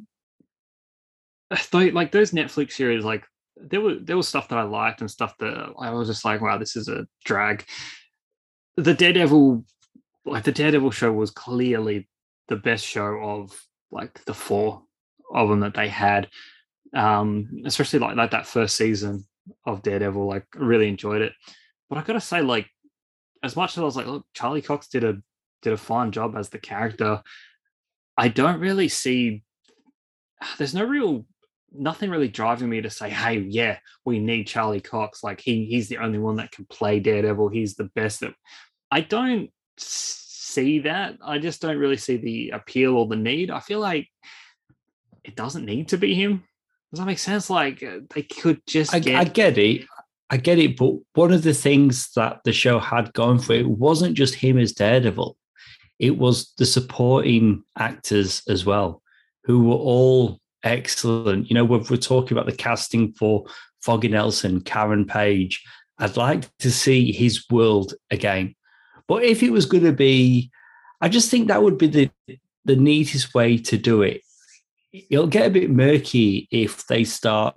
like those Netflix series, like there were there was stuff that I liked and stuff that I was just like, wow, this is a drag. The Daredevil, like the Daredevil show, was clearly the best show of like the four. of them that they had, um, especially like like that first season of Daredevil. Like, really enjoyed it. But I gotta say, like, as much as I was like, look, Charlie Cox did a did a fine job as the character. I don't really see. There's no real nothing really driving me to say, hey, yeah, we need Charlie Cox. Like he he's the only one that can play Daredevil. He's the best that I don't see that. I just don't really see the appeal or the need. I feel like it doesn't need to be him. Does that make sense? Like uh, they could just I get, I get it. I get it, but one of the things that the show had going for it wasn't just him as Daredevil. It was the supporting actors as well, who were all excellent. You know, we're, we're talking about the casting for Foggy Nelson, Karen Page. I'd like to see his world again. But if it was going to be, I just think that would be the the neatest way to do it. It'll get a bit murky if they start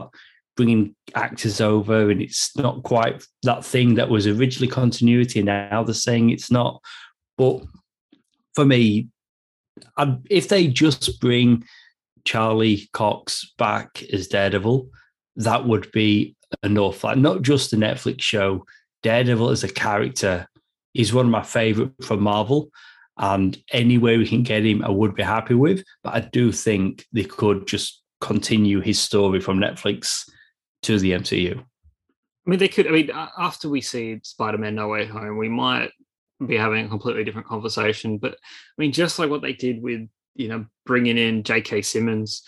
bringing actors over and it's not quite that thing that was originally continuity. And now they're saying it's not. But for me, I'd, if they just bring Charlie Cox back as Daredevil, that would be enough. Like not just the Netflix show, Daredevil as a character is one of my favorite from Marvel. And any way we can get him, I would be happy with. But I do think they could just continue his story from Netflix to the MCU. I mean, they could. I mean, after we see Spider-Man: No Way Home, we might be having a completely different conversation. But I mean, just like what they did with you know bringing in J.K. Simmons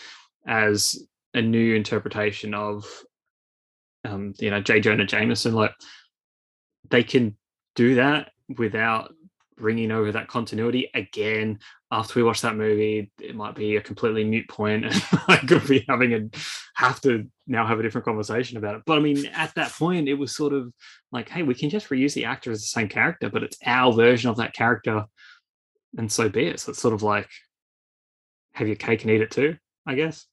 as a new interpretation of um, you know J. Jonah Jameson, like they can do that without bringing over that continuity again after we watch that movie it might be a completely mute point and i could be having a have to now have a different conversation about it but i mean at that point it was sort of like hey we can just reuse the actor as the same character but it's our version of that character and so be it so it's sort of like have your cake and eat it too i guess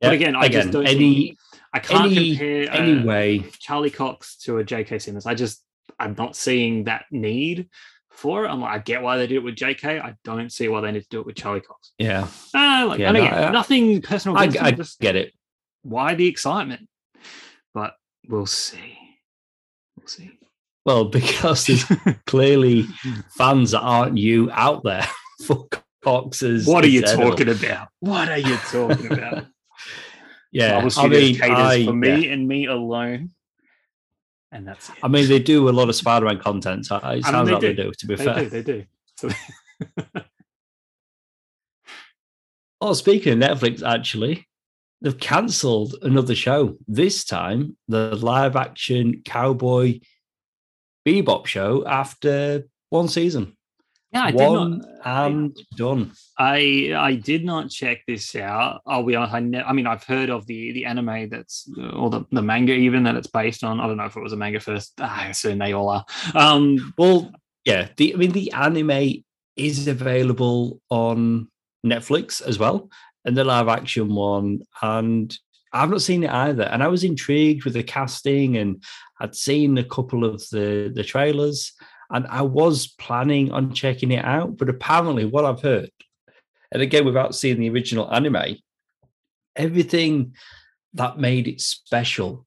yeah, but again i again, just don't any i can't any, compare uh, anyway charlie cox to a jk simmons i just i'm not seeing that need for it. I'm like, I get why they did it with JK. I don't see why they need to do it with Charlie Cox. Yeah. Uh, like, yeah, and again, no, I, nothing personal. I, I just get it. Why the excitement? But we'll see. We'll see. Well, because there's clearly fans that aren't you out there for Cox's. What are you talking about? What are you talking about? yeah, I mean, I, for me yeah. and me alone and that's it. I mean, they do a lot of Spider-Man content. So it sounds I mean, like do. they do. To be they fair, do, they do. So... oh, speaking of Netflix, actually, they've cancelled another show. This time, the live-action cowboy bebop show after one season. Yeah, I One did not, and I, done. I I did not check this out. I'll be honest. I, ne- I mean, I've heard of the the anime that's or the, the manga even that it's based on. I don't know if it was a manga first. Ah, I assume they all are. Um, well, yeah. The I mean, the anime is available on Netflix as well, and the live action one. And I've not seen it either. And I was intrigued with the casting, and I'd seen a couple of the the trailers and I was planning on checking it out, but apparently, what I've heard, and again, without seeing the original anime, everything that made it special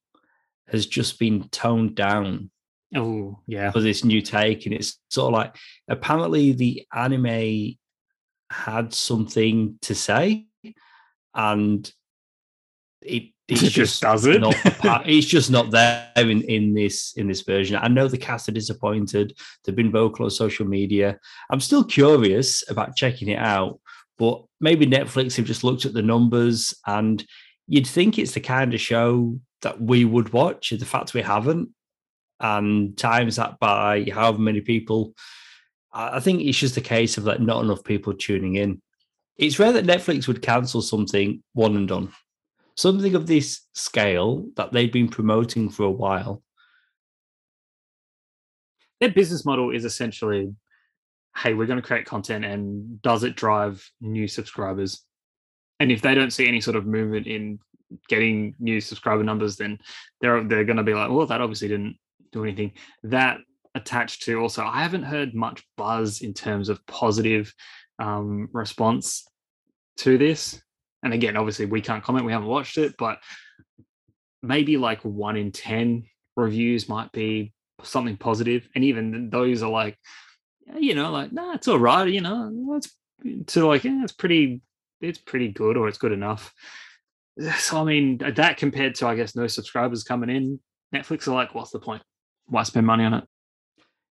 has just been toned down. Oh, yeah. For this new take. And it's sort of like apparently the anime had something to say and it it just, just doesn't. Not it's just not there in, in this in this version. I know the cast are disappointed. They've been vocal on social media. I'm still curious about checking it out, but maybe Netflix have just looked at the numbers and you'd think it's the kind of show that we would watch. The fact we haven't, and times that by however many people. I think it's just a case of like not enough people tuning in. It's rare that Netflix would cancel something one and done something of this scale that they've been promoting for a while. Their business model is essentially hey, we're going to create content and does it drive new subscribers? And if they don't see any sort of movement in getting new subscriber numbers, then they're they're going to be like, well, that obviously didn't do anything. That attached to also, I haven't heard much buzz in terms of positive um, response to this and again, obviously we can't comment, we haven't watched it, but maybe like one in 10 reviews might be something positive, And even those are like, eh, you know, like, nah, it's all right, you know, it's to like, yeah, it's pretty, it's pretty good or it's good enough. So, I mean, that compared to, I guess, no subscribers coming in, Netflix are like, what's the point? Why spend money on it?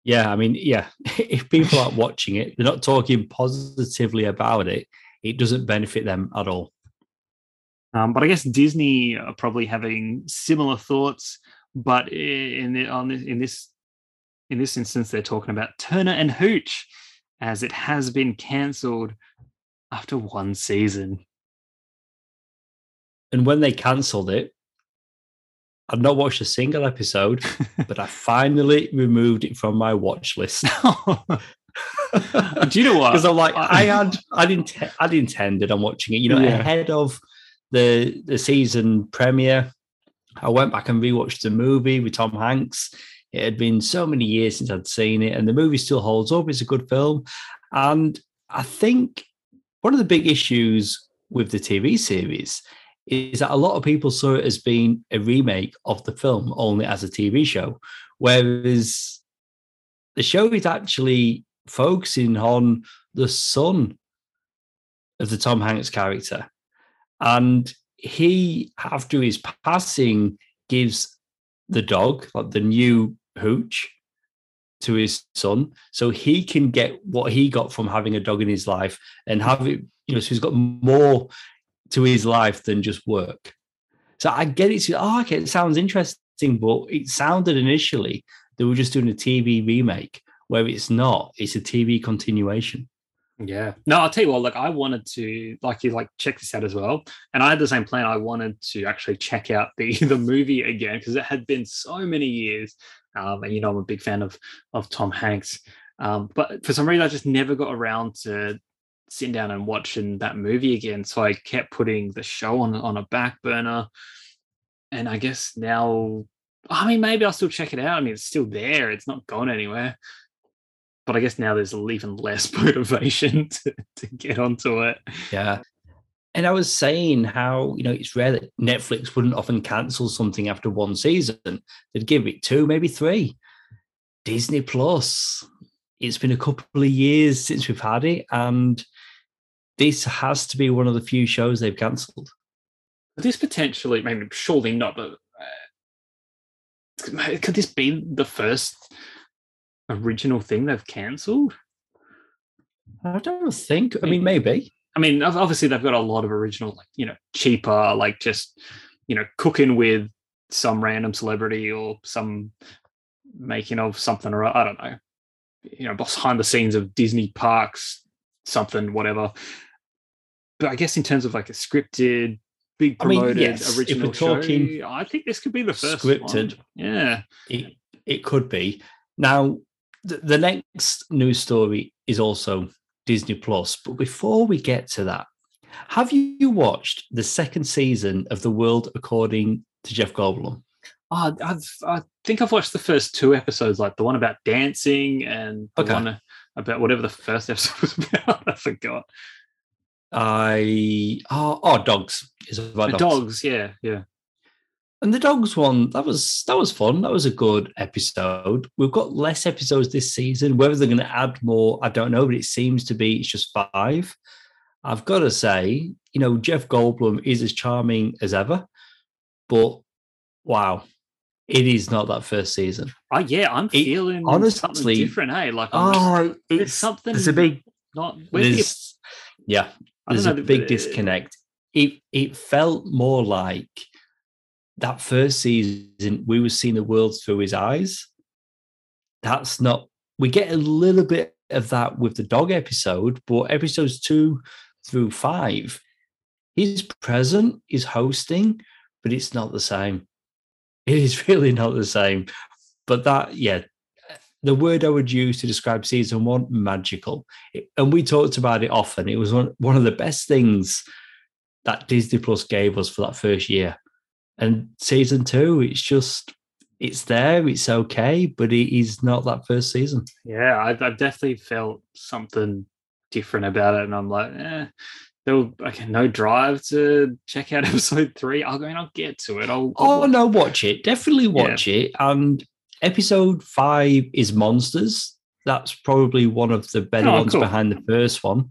Yeah, I mean, yeah, if people aren't watching it, they're not talking positively about it, it doesn't benefit them at all. Um, but I guess Disney are probably having similar thoughts, but in the, on this, in this in this instance, they're talking about Turner and Hooch, as it has been cancelled after one season. And when they cancelled it, I'd not watched a single episode, but I finally removed it from my watch list. Do you know what? Because I'm like, I had, I'd, I'd intended on watching it, you know, yeah. ahead of the the season premiere. I went back and rewatched the movie with Tom Hanks. It had been so many years since I'd seen it, and the movie still holds up. It's a good film. And I think one of the big issues with the TV series is that a lot of people saw it as being a remake of the film only as a TV show, whereas the show is actually focusing on the son of the Tom Hanks character. And he, after his passing, gives the dog, like the new hooch, to his son, so he can get what he got from having a dog in his life and have it, you know, so he's got more to his life than just work. So I get it. Oh, okay, it sounds interesting, but it sounded initially they were just doing a TV remake, where it's not. It's a TV continuation. Yeah. No, I'll tell you what, like I wanted to like you like check this out as well. And I had the same plan. I wanted to actually check out the the movie again because it had been so many years. Um, and you know, I'm a big fan of of Tom Hanks. Um, but for some reason I just never got around to sitting down and watching that movie again. So I kept putting the show on on a back burner. And I guess now I mean maybe I'll still check it out. I mean it's still there, it's not gone anywhere but I guess now there's even less motivation to, to get onto it. Yeah. And I was saying how, you know, it's rare that Netflix wouldn't often cancel something after one season. They'd give it two, maybe three. Disney Plus, it's been a couple of years since we've had it. And this has to be one of the few shows they've cancelled. This potentially, maybe surely not, but uh, could this be the first original thing they've cancelled? I don't think. I mean, maybe. I mean, obviously they've got a lot of original, like you know, cheaper, like just you know, cooking with some random celebrity or some making of something or I don't know, you know, behind the scenes of Disney parks, something, whatever. But I guess in terms of like a scripted, big promoted I mean, yes, original show, I think this could be the first scripted. One. Yeah, it, it could be. Now, the, next news story is also Disney Plus. But before we get to that, have you watched the second season of The World According to Jeff Goldblum? Oh, I've, I think I've watched the first two episodes, like the one about dancing and the okay. one about whatever the first episode was about. I forgot. I oh, oh dogs is about dogs. dogs. Yeah, yeah. And the dogs one, that was that was fun. That was a good episode. We've got less episodes this season. Whether they're going to add more, I don't know, but it seems to be it's just five. I've got to say, you know, Jeff Goldblum is as charming as ever, but wow, it is not that first season. Oh yeah, I'm feeling honestly something different. Hey, like oh, it's something. It's a big not. There's, yeah, there's a big uh, disconnect. It it felt more like that first season, we were seeing the world through his eyes. That's not, we get a little bit of that with the dog episode, but episodes two through five, he's present, he's hosting, but it's not the same. It is really not the same. But that, yeah, the word I would use to describe season one, magical. And we talked about it often. It was one, one of the best things that Disney Plus gave us for that first year. And season two, it's just it's there, it's okay, but it is not that first season. Yeah, I've, I've definitely felt something different about it, and I'm like, eh. there were okay, no drive to check out episode three. I'll go and I'll get to it. I'll, I'll oh watch no, watch it. Definitely watch yeah. it. And episode five is Monsters. That's probably one of the better oh, ones cool. behind the first one.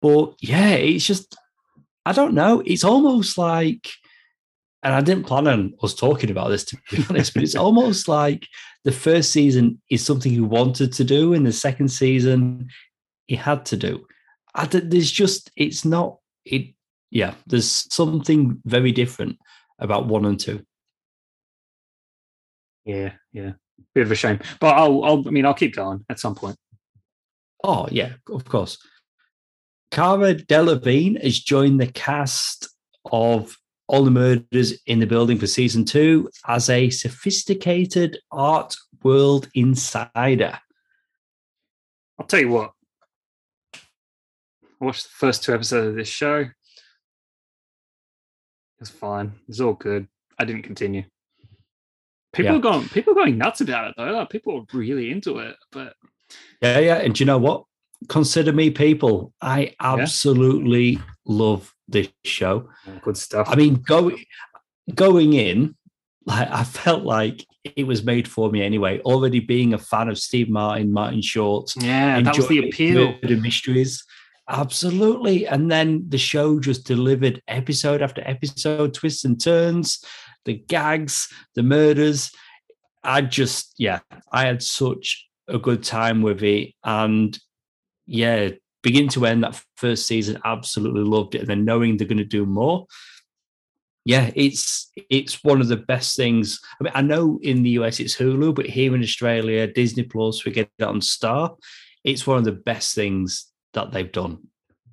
But yeah, it's just I don't know. It's almost like, and I didn't plan on us talking about this to be honest, but it's almost like the first season is something he wanted to do, and the second season he had to do. I, there's just it's not it. Yeah, there's something very different about one and two. Yeah, yeah, bit of a shame, but I'll, I'll I mean, I'll keep going at some point. Oh yeah, of course. Cara Delevingne has joined the cast of Only Murders in the Building for season two as a sophisticated art world insider. I'll tell you what. I watched the first two episodes of this show. It's fine. It's all good. I didn't continue. People yeah. are going people are going nuts about it though. Like, people are really into it. But yeah, yeah. And do you know what? consider me people. I absolutely yeah. Love this show. Good stuff. I mean, going going in, like I felt like it was made for me anyway. Already being a fan of Steve Martin, Martin Short, yeah, that was the appeal. The mysteries, absolutely. And then the show just delivered episode after episode, twists and turns, the gags, the murders. I just, yeah, I had such a good time with it, and yeah, begin to end that first season, absolutely loved it. And then knowing they're going to do more, yeah, it's it's one of the best things. I mean, I know in the US it's Hulu, but here in Australia, Disney Plus, we get it on Star. It's one of the best things that they've done.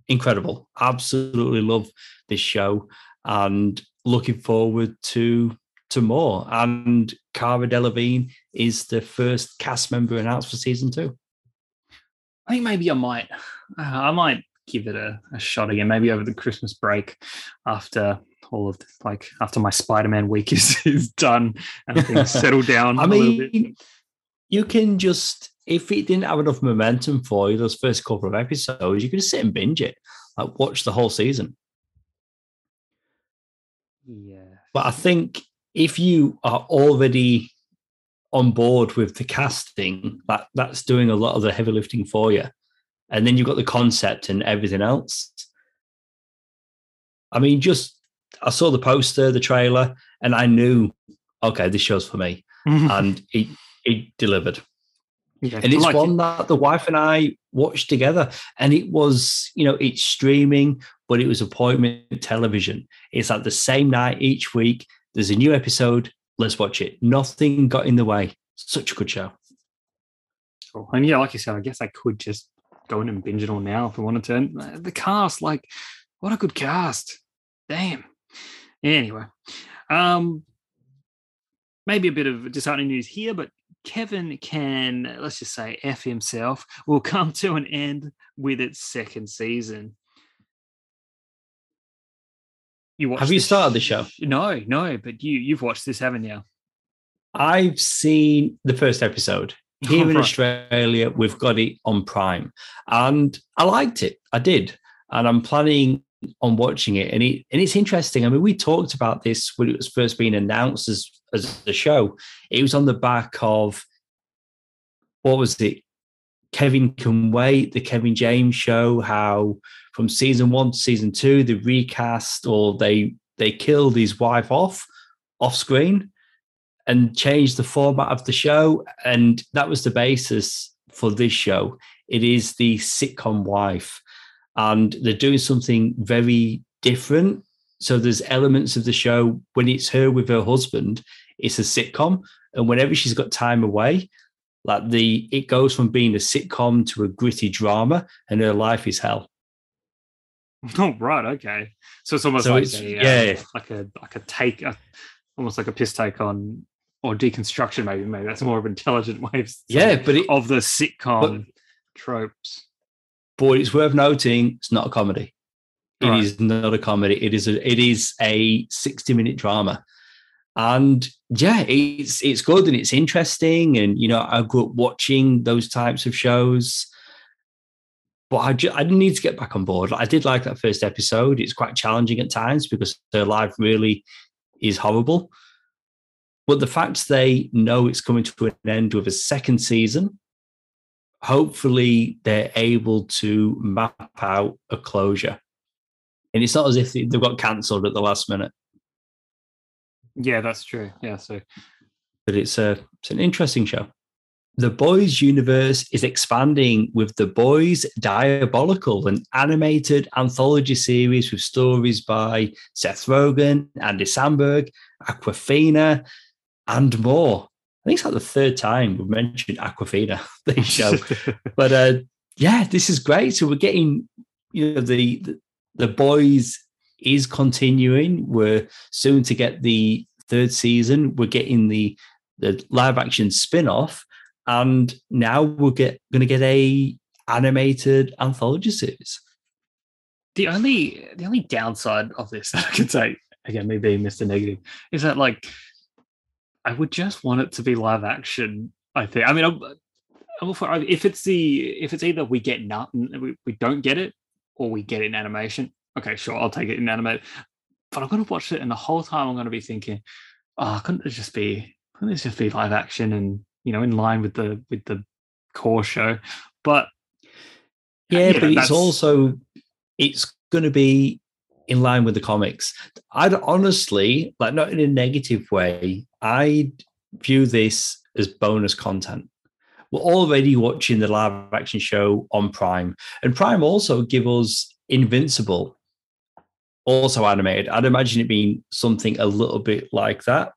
Incredible. Absolutely love this show and looking forward to to more. And Cara Delevingne is the first cast member announced for season two. I think maybe I might, Uh, I might give it a, a, shot again. Maybe over the Christmas break, after all of this, like after my Spider-Man week is is done and things settle down. I mean, you can just if it didn't have enough momentum for you, those first couple of episodes, you could just sit and binge it, like watch the whole season. Yeah, but I think if you are already on board with the casting, that that's doing a lot of the heavy lifting for you. And then you've got the concept and everything else. I mean, just I saw the poster, the trailer, and I knew, okay, this show's for me. Mm-hmm. and it it delivered. Yeah, and it's like one it. that the wife and I watched together. And it was, you know, it's streaming, but it was appointment television. It's like the same night each week. There's a new episode let's watch it. Nothing got in the way. Such a good show. Cool. And yeah, like you said, I guess I could just go in and binge it all now if I wanted to. The cast, like, what a good cast. Damn. Anyway, um, maybe a bit of disheartening news here, but Kevin can, let's just say, F himself, will come to an end with its second season. You Have you started the show? No, no, but you you've watched this, haven't you? I've seen the first episode. Here in. Australia, we've got it on Prime, and I liked it. I did, and I'm planning on watching it. And it and it's interesting. I mean, we talked about this when it was first being announced as as the show. It was on the back of what was it? Kevin Can Wait, the Kevin James show, how from season one to season two, they recast or they they killed his wife off off screen and change the format of the show. And that was the basis for this show. It is the sitcom wife. And they're doing something very different. So there's elements of the show when it's her with her husband, it's a sitcom. And whenever she's got time away, like the it goes from being a sitcom to a gritty drama, and her life is hell. Oh right, okay. So it's almost so like it's, a, yeah, uh, like a like a take, a, almost like a piss take on or deconstruction. Maybe maybe that's more of an intelligent way. Of yeah, but it, of the sitcom but, tropes. But it's worth noting, it's not a comedy. It right. is not a comedy. It is a it is a sixty minute drama and yeah it's it's good and it's interesting and you know i grew up watching those types of shows but I, ju- I need to get back on board. I did like that first episode. It's quite challenging at times because her life really is horrible. But the fact they know it's coming to an end with a second season, hopefully they're able to map out a closure. And it's not as if they've got cancelled at the last minute. Yeah, that's true. Yeah, so but it's a it's an interesting show. The Boys universe is expanding with The Boys Diabolical, an animated anthology series with stories by Seth Rogen, Andy Samberg, Awkwafina, and more. I think it's like the third time we've mentioned Awkwafina this show. but uh, yeah, this is great. So we're getting, you know, the, the the boys is continuing. We're soon to get the third season. We're getting the the live action spin off, and now we're get going to get a animated anthology series. The only the only downside of this that I can say again, me being Mr. Negative, is that like I would just want it to be live action. I think. I mean, I'm, I'm for, if it's the if it's either we get nothing, we, we don't get it, or we get it in animation. Okay, sure, I'll take it in animated. But I'm going to watch it, and the whole time I'm going to be thinking, oh, couldn't it just be? Couldn't it just be live action and you know in line with the with the core show? But yeah, know, but it's also it's going to be in line with the comics. I'd honestly, like, not in a negative way, I view this as bonus content. We're already watching the live action show on Prime, and Prime also give us Invincible, also animated. I'd imagine it being something a little bit like that.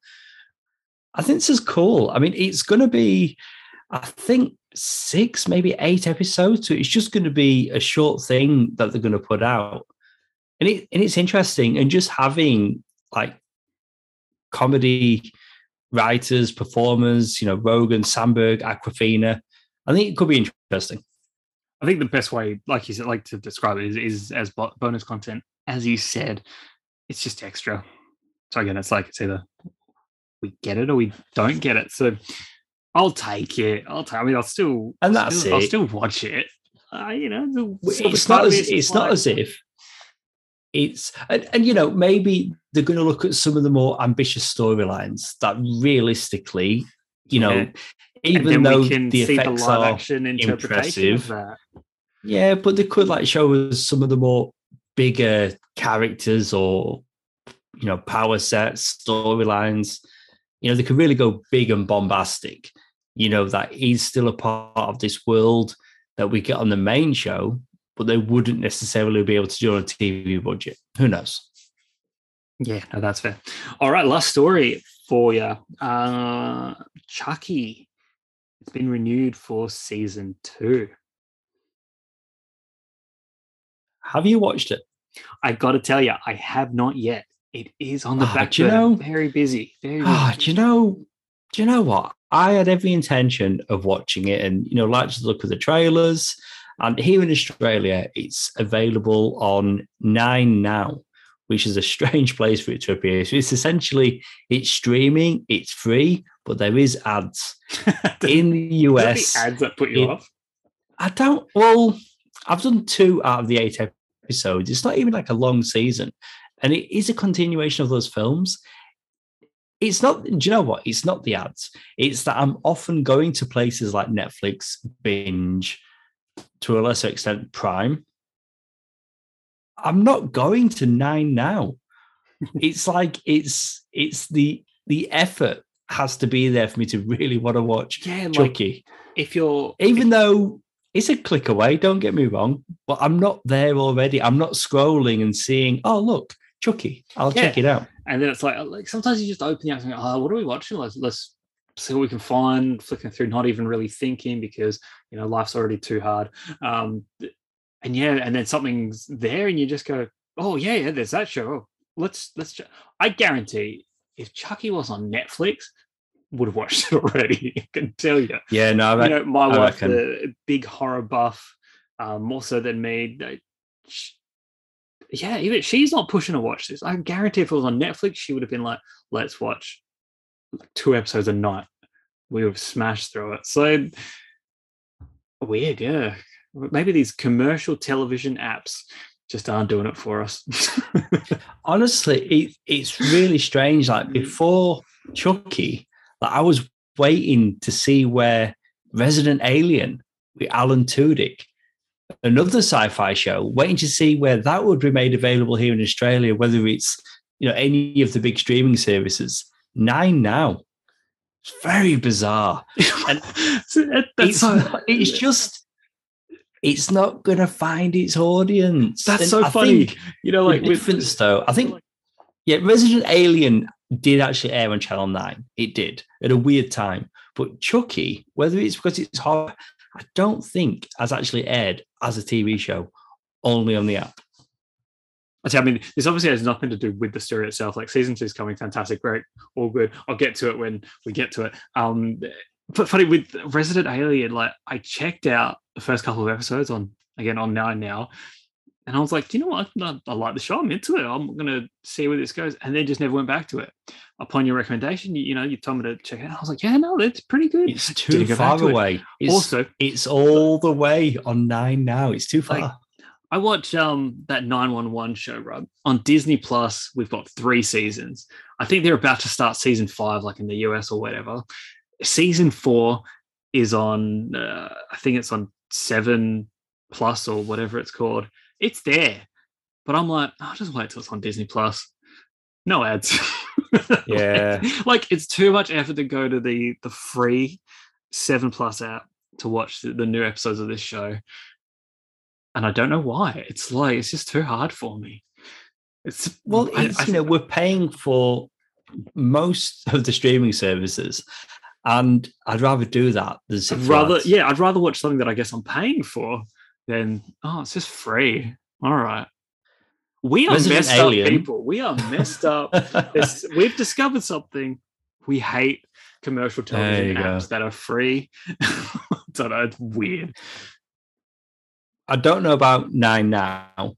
I think this is cool. I mean, it's going to be, I think, six, maybe eight episodes. So it's just going to be a short thing that they're going to put out and it and it's interesting and just having like comedy writers, performers, you know, Rogen, Samberg, Awkwafina. I think it could be interesting. I think the best way, like you said, like to describe it is, is as bonus content. As you said, it's just extra. So again, it's like it's either we get it or we don't get it. So I'll take it. I'll take. I mean, I'll still and that's still, it. I'll still watch it. Uh, you know, it's not as it's not as if it's and, and you know maybe they're going to look at some of the more ambitious storylines that realistically you know yeah. even though the effects the are impressive. yeah but they could like show us some of the more bigger characters or you know power sets storylines. You know they could really go big and bombastic. You know that he's still a part of this world that we get on the main show but they wouldn't necessarily be able to do on a TV budget. Who knows? Yeah, no, that's fair. All right, last story for you. Uh, Chucky. It's been renewed for season two. Have you watched it? I got to tell you, I have not yet. It is on the oh, back. You know, very busy. Very. Busy. Oh, do you know? Do you know what? I had every intention of watching it, and you know, like to look at the trailers. And here in Australia, it's available on Nine Now, which is a strange place for it to appear. So it's essentially it's streaming, it's free, but there is ads in the US. ads that put you off. I don't. Well, I've done two out of the eight episodes. It's not even like a long season, and it is a continuation of those films. It's not. Do you know what? It's not the ads. It's that I'm often going to places like Netflix, binge, to a lesser extent Prime. I'm not going to nine now. it's like it's it's the the effort has to be there for me to really want to watch yeah, Chucky. Like if you're even if, though it's a click away, don't get me wrong, but I'm not there already. I'm not scrolling and seeing, oh look, Chucky. I'll yeah. check it out. And then it's like like sometimes you just open the app and go, oh, what are we watching? Let's let's see what we can find, flicking through, not even really thinking because you know life's already too hard. Um, and yeah, and then something's there, and you just go, "Oh yeah, yeah, there's that show. Oh, let's let's." I guarantee, if Chucky was on Netflix, would have watched it already. I can tell you. Yeah, no, I, you know, my I wife, reckon. the big horror buff, um, more so than me. She, yeah, even she's not pushing to watch this. I guarantee if it was on Netflix, she would have been like, "Let's watch like two episodes a night. We would smashed through it. So weird, yeah. maybe these commercial television apps just aren't doing it for us. Honestly, it, it's really strange. Like mm. before Chucky, like I was waiting to see where Resident Alien with Alan Tudyk, another sci-fi show, waiting to see where that would be made available here in Australia, whether it's you know any of the big streaming services. Nine now. It's very bizarre. And it's, it's just it's not going to find its audience. That's and so I funny. you know, like difference with, though. I think, yeah, Resident Alien did actually air on Channel Nine. It did at a weird time. But Chucky, whether it's because it's horror, I don't think has actually aired as a TV show, only on the app. I mean, this obviously has nothing to do with the story itself. Like season two is coming, fantastic, great, all good. I'll get to it when we get to it. Um, but funny with Resident Alien, like I checked out the first couple of episodes on again on Nine now, and I was like, do you know what? I, I like the show. I'm into it. I'm gonna see where this goes, and then just never went back to it. Upon your recommendation, you, you know, you told me to check it out. I was like, yeah, no, that's pretty good. It's too far away. It. It's, also, it's all the way on Nine now. It's too far. Like, I watch um that 911 show, Rob, on Disney Plus. We've got three seasons. I think they're about to start season five, like in the US or whatever. Season four is on uh, i think it's on seven plus or whatever it's called. It's there but i'm like i'll just wait till it's on disney plus. No ads. Yeah. Like, like, it's too much effort to go to the the free seven plus app to watch the, the new episodes of this show and i don't know why it's like it's just too hard for me it's mm, well it's, I, you know we're paying for most of the streaming services and I'd rather do that than I'd rather, yeah, I'd rather watch something that I guess I'm paying for than oh, it's just free. All right. We are Resident messed Alien. up people. We are messed up. we've discovered something. We hate commercial television apps go. that are free. I don't know. It's weird. I don't know about Nine Now.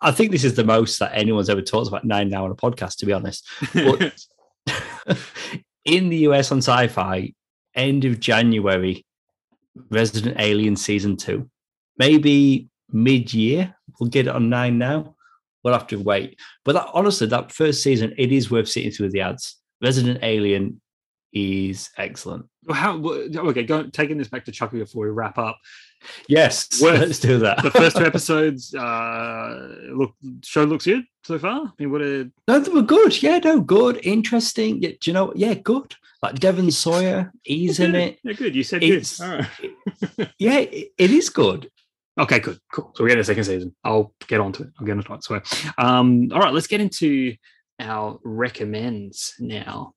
I think this is the most that anyone's ever talked about Nine Now on a podcast, to be honest. But in the US on Syfy, end of January, Resident Alien Season 2. Maybe mid year. We'll get it on nine now. We'll have to wait. But that, honestly, that first season, it is worth sitting through the ads. Resident Alien is excellent. Well, how okay? Go, taking this back to Chucky before we wrap up. Yes, worth, let's do that. the first two episodes, uh, look, show looks good so far. I mean, what a no, they were good. Yeah, no, good, interesting. Yeah, do you know? Yeah, good. Like Devon Sawa, he's in it. Yeah, good. You said it's, good. Right. yeah, it, it is good. Okay, good, cool. So we get a second season. I'll get on to it. I'll get on to it. So, um, all right, let's get into our recommends now.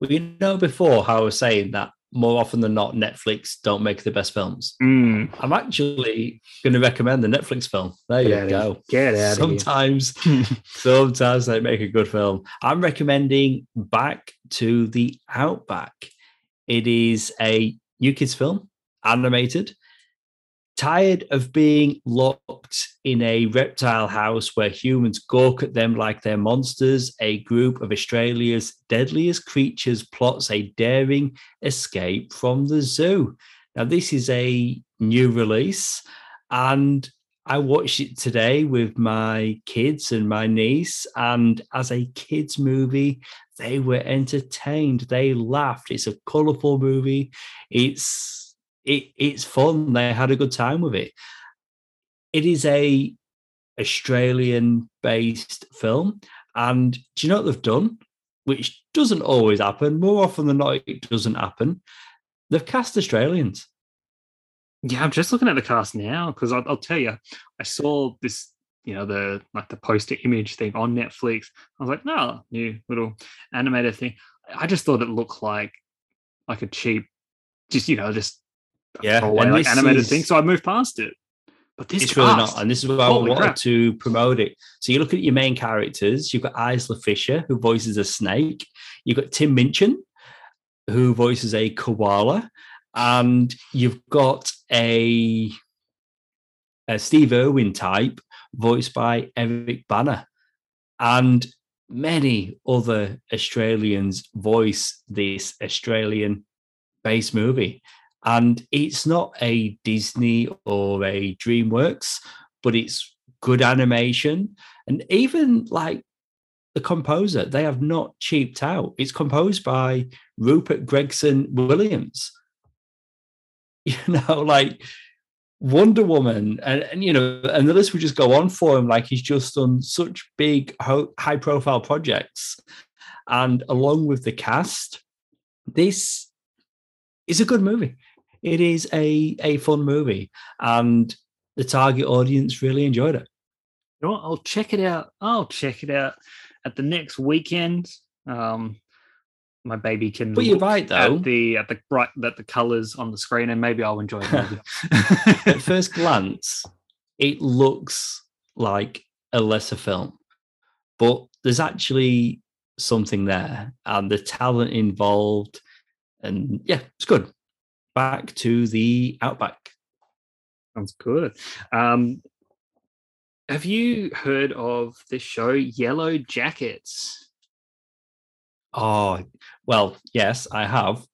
You know before how I was saying that more often than not, Netflix don't make the best films. Mm. I'm actually going to recommend the Netflix film. There Get you go. Get out Sometimes, sometimes they make a good film. I'm recommending Back to the Outback. It is a new kids film, animated tired of being locked in a reptile house where humans gawk at them like they're monsters, a group of Australia's deadliest creatures plots a daring escape from the zoo. Now, this is a new release, and I watched it today with my kids and my niece. And as a kids' movie, they were entertained. They laughed. It's a colorful movie. It's it, it's fun. They had a good time with it. It is a Australian based film. And do you know what they've done? Which doesn't always happen. More often than not, it doesn't happen. They've cast Australians. Yeah, I'm just looking at the cast now because I'll, I'll, tell you, I saw this, you know, the like the poster image thing on Netflix. I was like, no, new little animated thing. I just thought it looked like like a cheap, just you know, just yeah, and like animated is, thing. So I moved past it. But this is really not, and this is why I wanted crap. to promote it. So you look at your main characters. You've got Isla Fisher, who voices a snake. You've got Tim Minchin, who voices a koala, and you've got a, a Steve Irwin type, voiced by Eric Bana, and many other Australians voice this Australian based movie And it's not a Disney or a DreamWorks, but it's good animation. And even like the composer, they have not cheaped out. It's composed by Rupert Gregson Williams. You know, like Wonder Woman, and, and you know, and the list would just go on for him. Like he's just done such big, high profile projects. And along with the cast, this is a good movie. It is a, a fun movie. And the target audience really enjoyed it. You know what? I'll check it out. I'll check it out at the next weekend. Um, my baby can. But you're right though. At the at the bright that the colors on the screen, and maybe I'll enjoy it. at first glance, it looks like a lesser film, but there's actually something there, and the talent involved, and yeah, it's good. Back to the outback. Sounds good. Um, have you heard of the show, Yellow Jackets? Oh, well, yes, I have.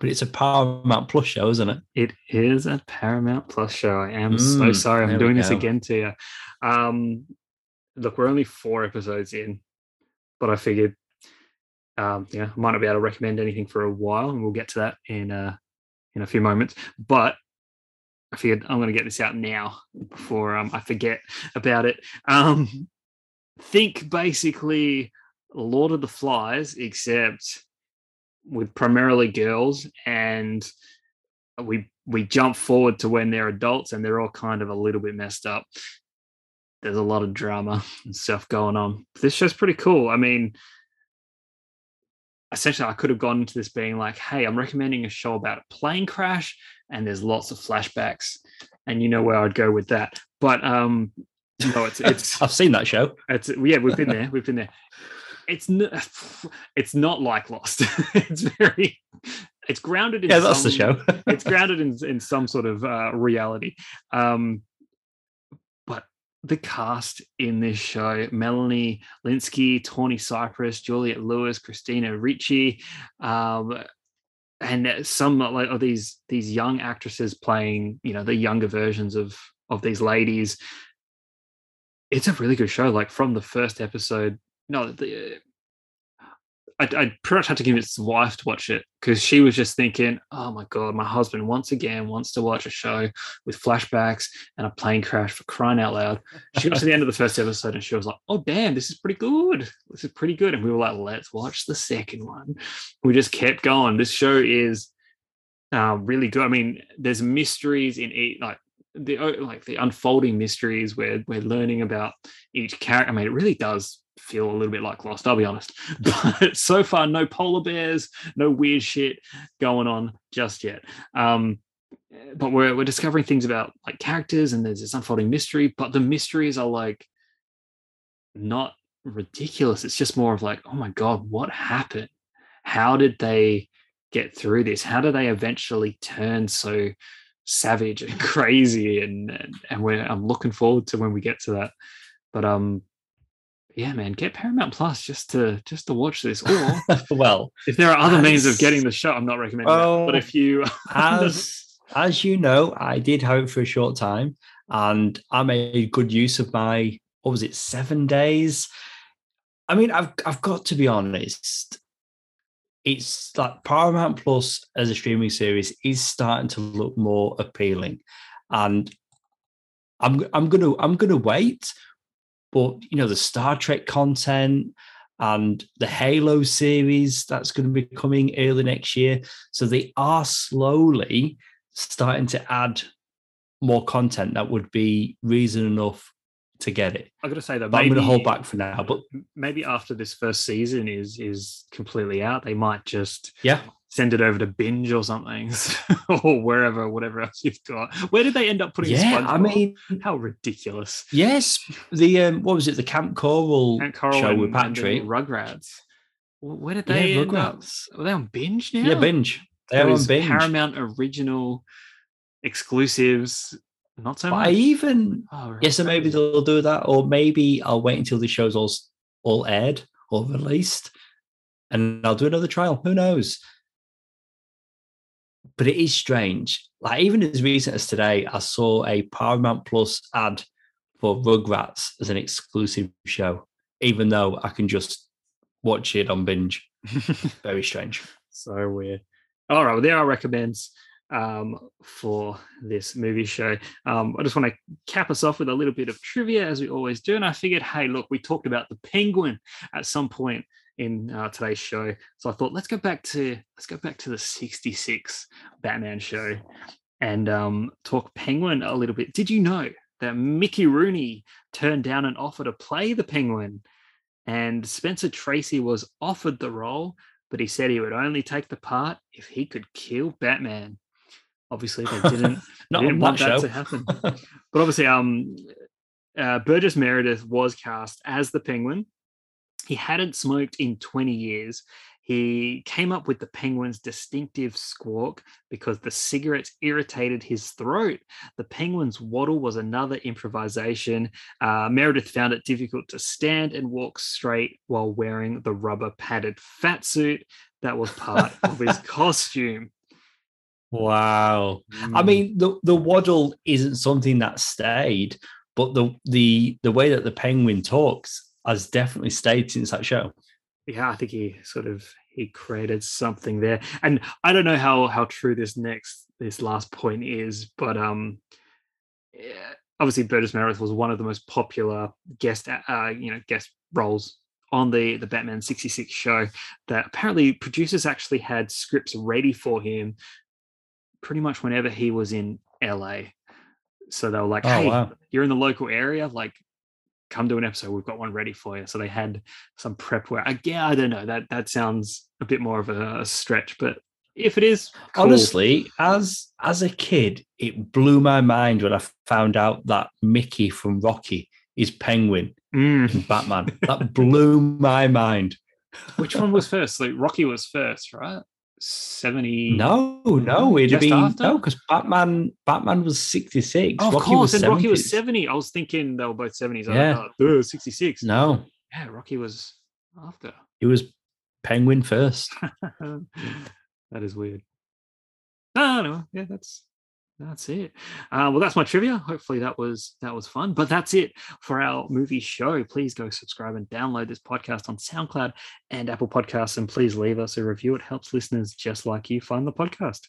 But it's a Paramount Plus show, isn't it? It is a Paramount Plus show. I am mm, so sorry. I'm doing this again to you. Um, look, we're only four episodes in, but I figured, um, yeah, I might not be able to recommend anything for a while, and we'll get to that in uh, in a few moments. But I figured I'm going to get this out now before um, I forget about it. Um, think basically Lord of the Flies, except with primarily girls, and we we jump forward to when they're adults and they're all kind of a little bit messed up. There's a lot of drama and stuff going on. This show's pretty cool. I mean, essentially, I could have gone into this being like, "Hey, I'm recommending a show about a plane crash," and there's lots of flashbacks, and you know where I'd go with that. But um, no, it's it's. I've seen that show. It's yeah, we've been there. We've been there it's not it's not like Lost. it's very it's grounded in yeah, that's some, the show. it's grounded in in some sort of uh, reality. Um, the cast in this show: Melanie Lynskey, Tawny Cypress, Juliette Lewis, Christina Ricci, um, and some like of these these young actresses playing, you know, the younger versions of of these ladies. It's a really good show. Like from the first episode, no, the, I, I pretty much had to convince his wife to watch it because she was just thinking, "Oh my god, my husband once again wants to watch a show with flashbacks and a plane crash for crying out loud." She got to the end of the first episode and she was like, "Oh damn, this is pretty good. This is pretty good." And we were like, "Let's watch the second one." We just kept going. This show is uh, really good. I mean, there's mysteries in it, like the like the unfolding mysteries where we're learning about each character. I mean, it really does feel a little bit like Lost, I'll be honest. But so far, no polar bears, no weird shit going on just yet. Um, but we're we're discovering things about like characters and there's this unfolding mystery, but the mysteries are like not ridiculous. It's just more of like, oh my god, what happened? How did they get through this? How do they eventually turn so savage and crazy? And and, and I'm looking forward to when we get to that. But um yeah, man, get Paramount Plus just to just to watch this. Or well, if there are other as, means of getting the show, I'm not recommending. But if you as as you know, I did have it for a short time, and I made good use of my what was it, seven days. I mean, I've I've got to be honest. It's like Paramount Plus as a streaming series is starting to look more appealing, and I'm I'm gonna I'm gonna wait but you know the Star Trek content and the Halo series that's going to be coming early next year. So they are slowly starting to add more content that would be reason enough to get it. I'm going to say that maybe, I'm going to hold back for now. But maybe after this first season is is completely out, they might just yeah send it over to binge or something or wherever whatever else you've got. Where did they end up putting yeah SpongeBob? i mean how ridiculous. yes the um what was it the camp coral, camp coral show and, with patrick. Rugrats. Where did they yeah, rugrats. Up? are they on binge now? Yeah binge. They're on binge. Paramount original exclusives. Not so but much. i even oh, yes so maybe they'll do that or maybe i'll wait until the show's all all aired or released and I'll do another trial. Who knows? But it is strange. Like even as recent as today, I saw a Paramount Plus ad for Rugrats as an exclusive show, even though I can just watch it on binge. Very strange. So weird. All right, well, there are recommends um, for this movie show. Um, I just want to cap us off with a little bit of trivia, as we always do. And I figured, hey, look, we talked about the Penguin at some point in uh, today's show, so I thought let's go back to let's go back to the '66 Batman show and um, talk Penguin a little bit. Did you know that Mickey Rooney turned down an offer to play the Penguin? And Spencer Tracy was offered the role, but he said he would only take the part if he could kill Batman. Obviously, they didn't, Not they didn't want that show. to happen. But obviously, um, uh, Burgess Meredith was cast as the Penguin. He hadn't smoked in 20 years. He came up with the penguin's distinctive squawk because the cigarettes irritated his throat. The penguin's waddle was another improvisation. Uh, Meredith found it difficult to stand and walk straight while wearing the rubber padded fat suit that was part of his costume. Wow. I Mm. mean, the the waddle isn't something that stayed, but the the the way that the penguin talks has definitely stayed since that show. yeah, I think he sort of he created something there, and I don't know how how true this next this last point is, but um, yeah, obviously Burgess Meredith was one of the most popular guest uh you know guest roles on the the Batman sixty six show. That apparently producers actually had scripts ready for him, pretty much whenever he was in LA. So they were like, Oh, "Hey, wow. you're in the local area, like." Come do an episode. We've got one ready for you. So they had some prep work. Again, I don't know. That that sounds a bit more of a, a stretch, but if it is, cool. Honestly, as as a kid, it blew my mind when I found out that Mickey from Rocky is Penguin Mm. Batman. that blew my mind. which one was first? Like Rocky was first, right? Seventy. No, no, it'd be after? no, because Batman Batman was sixty six. Oh, of Rocky course. was and Rocky was seventy. I was thinking they were both seventies. Yeah. Yeah, sixty six. No, Yeah, Rocky was after. it was Penguin first. that is weird. No, no, yeah, that's that's it. Uh, well, that's my trivia. Hopefully, that was that was fun. But that's it for our movie show. Please go subscribe and download this podcast on SoundCloud and Apple Podcasts, and please leave us a review. It helps listeners just like you find the podcast.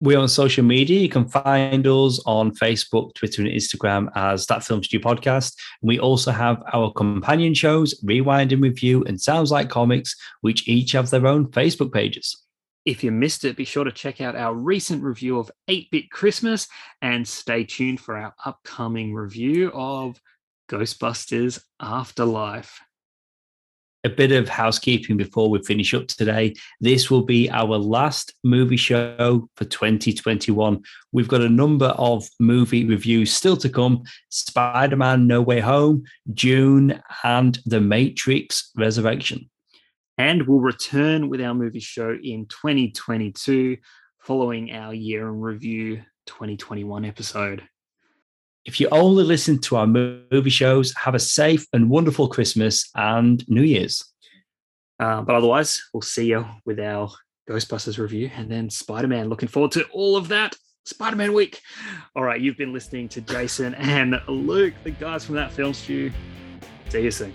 We're on social media. You can find us on Facebook, Twitter, and Instagram as That Film Stew Podcast. We also have our companion shows, Rewind and Review and Sounds Like Comics, which each have their own Facebook pages. If you missed it, be sure to check out our recent review of 8 Bit Christmas and stay tuned for our upcoming review of Ghostbusters Afterlife. A bit of housekeeping before we finish up today. This will be our last movie show for 2021. We've got a number of movie reviews still to come Spider Man No Way Home, Dune, and The Matrix Resurrection. And we'll return with our movie show in 2022 following our year in review 2021 episode. If you only listen to our movie shows, have a safe and wonderful Christmas and New Year's. Uh, but otherwise, we'll see you with our Ghostbusters review and then Spider Man. Looking forward to all of that. Spider Man week. All right, you've been listening to Jason and Luke, the guys from that film stew. See you soon.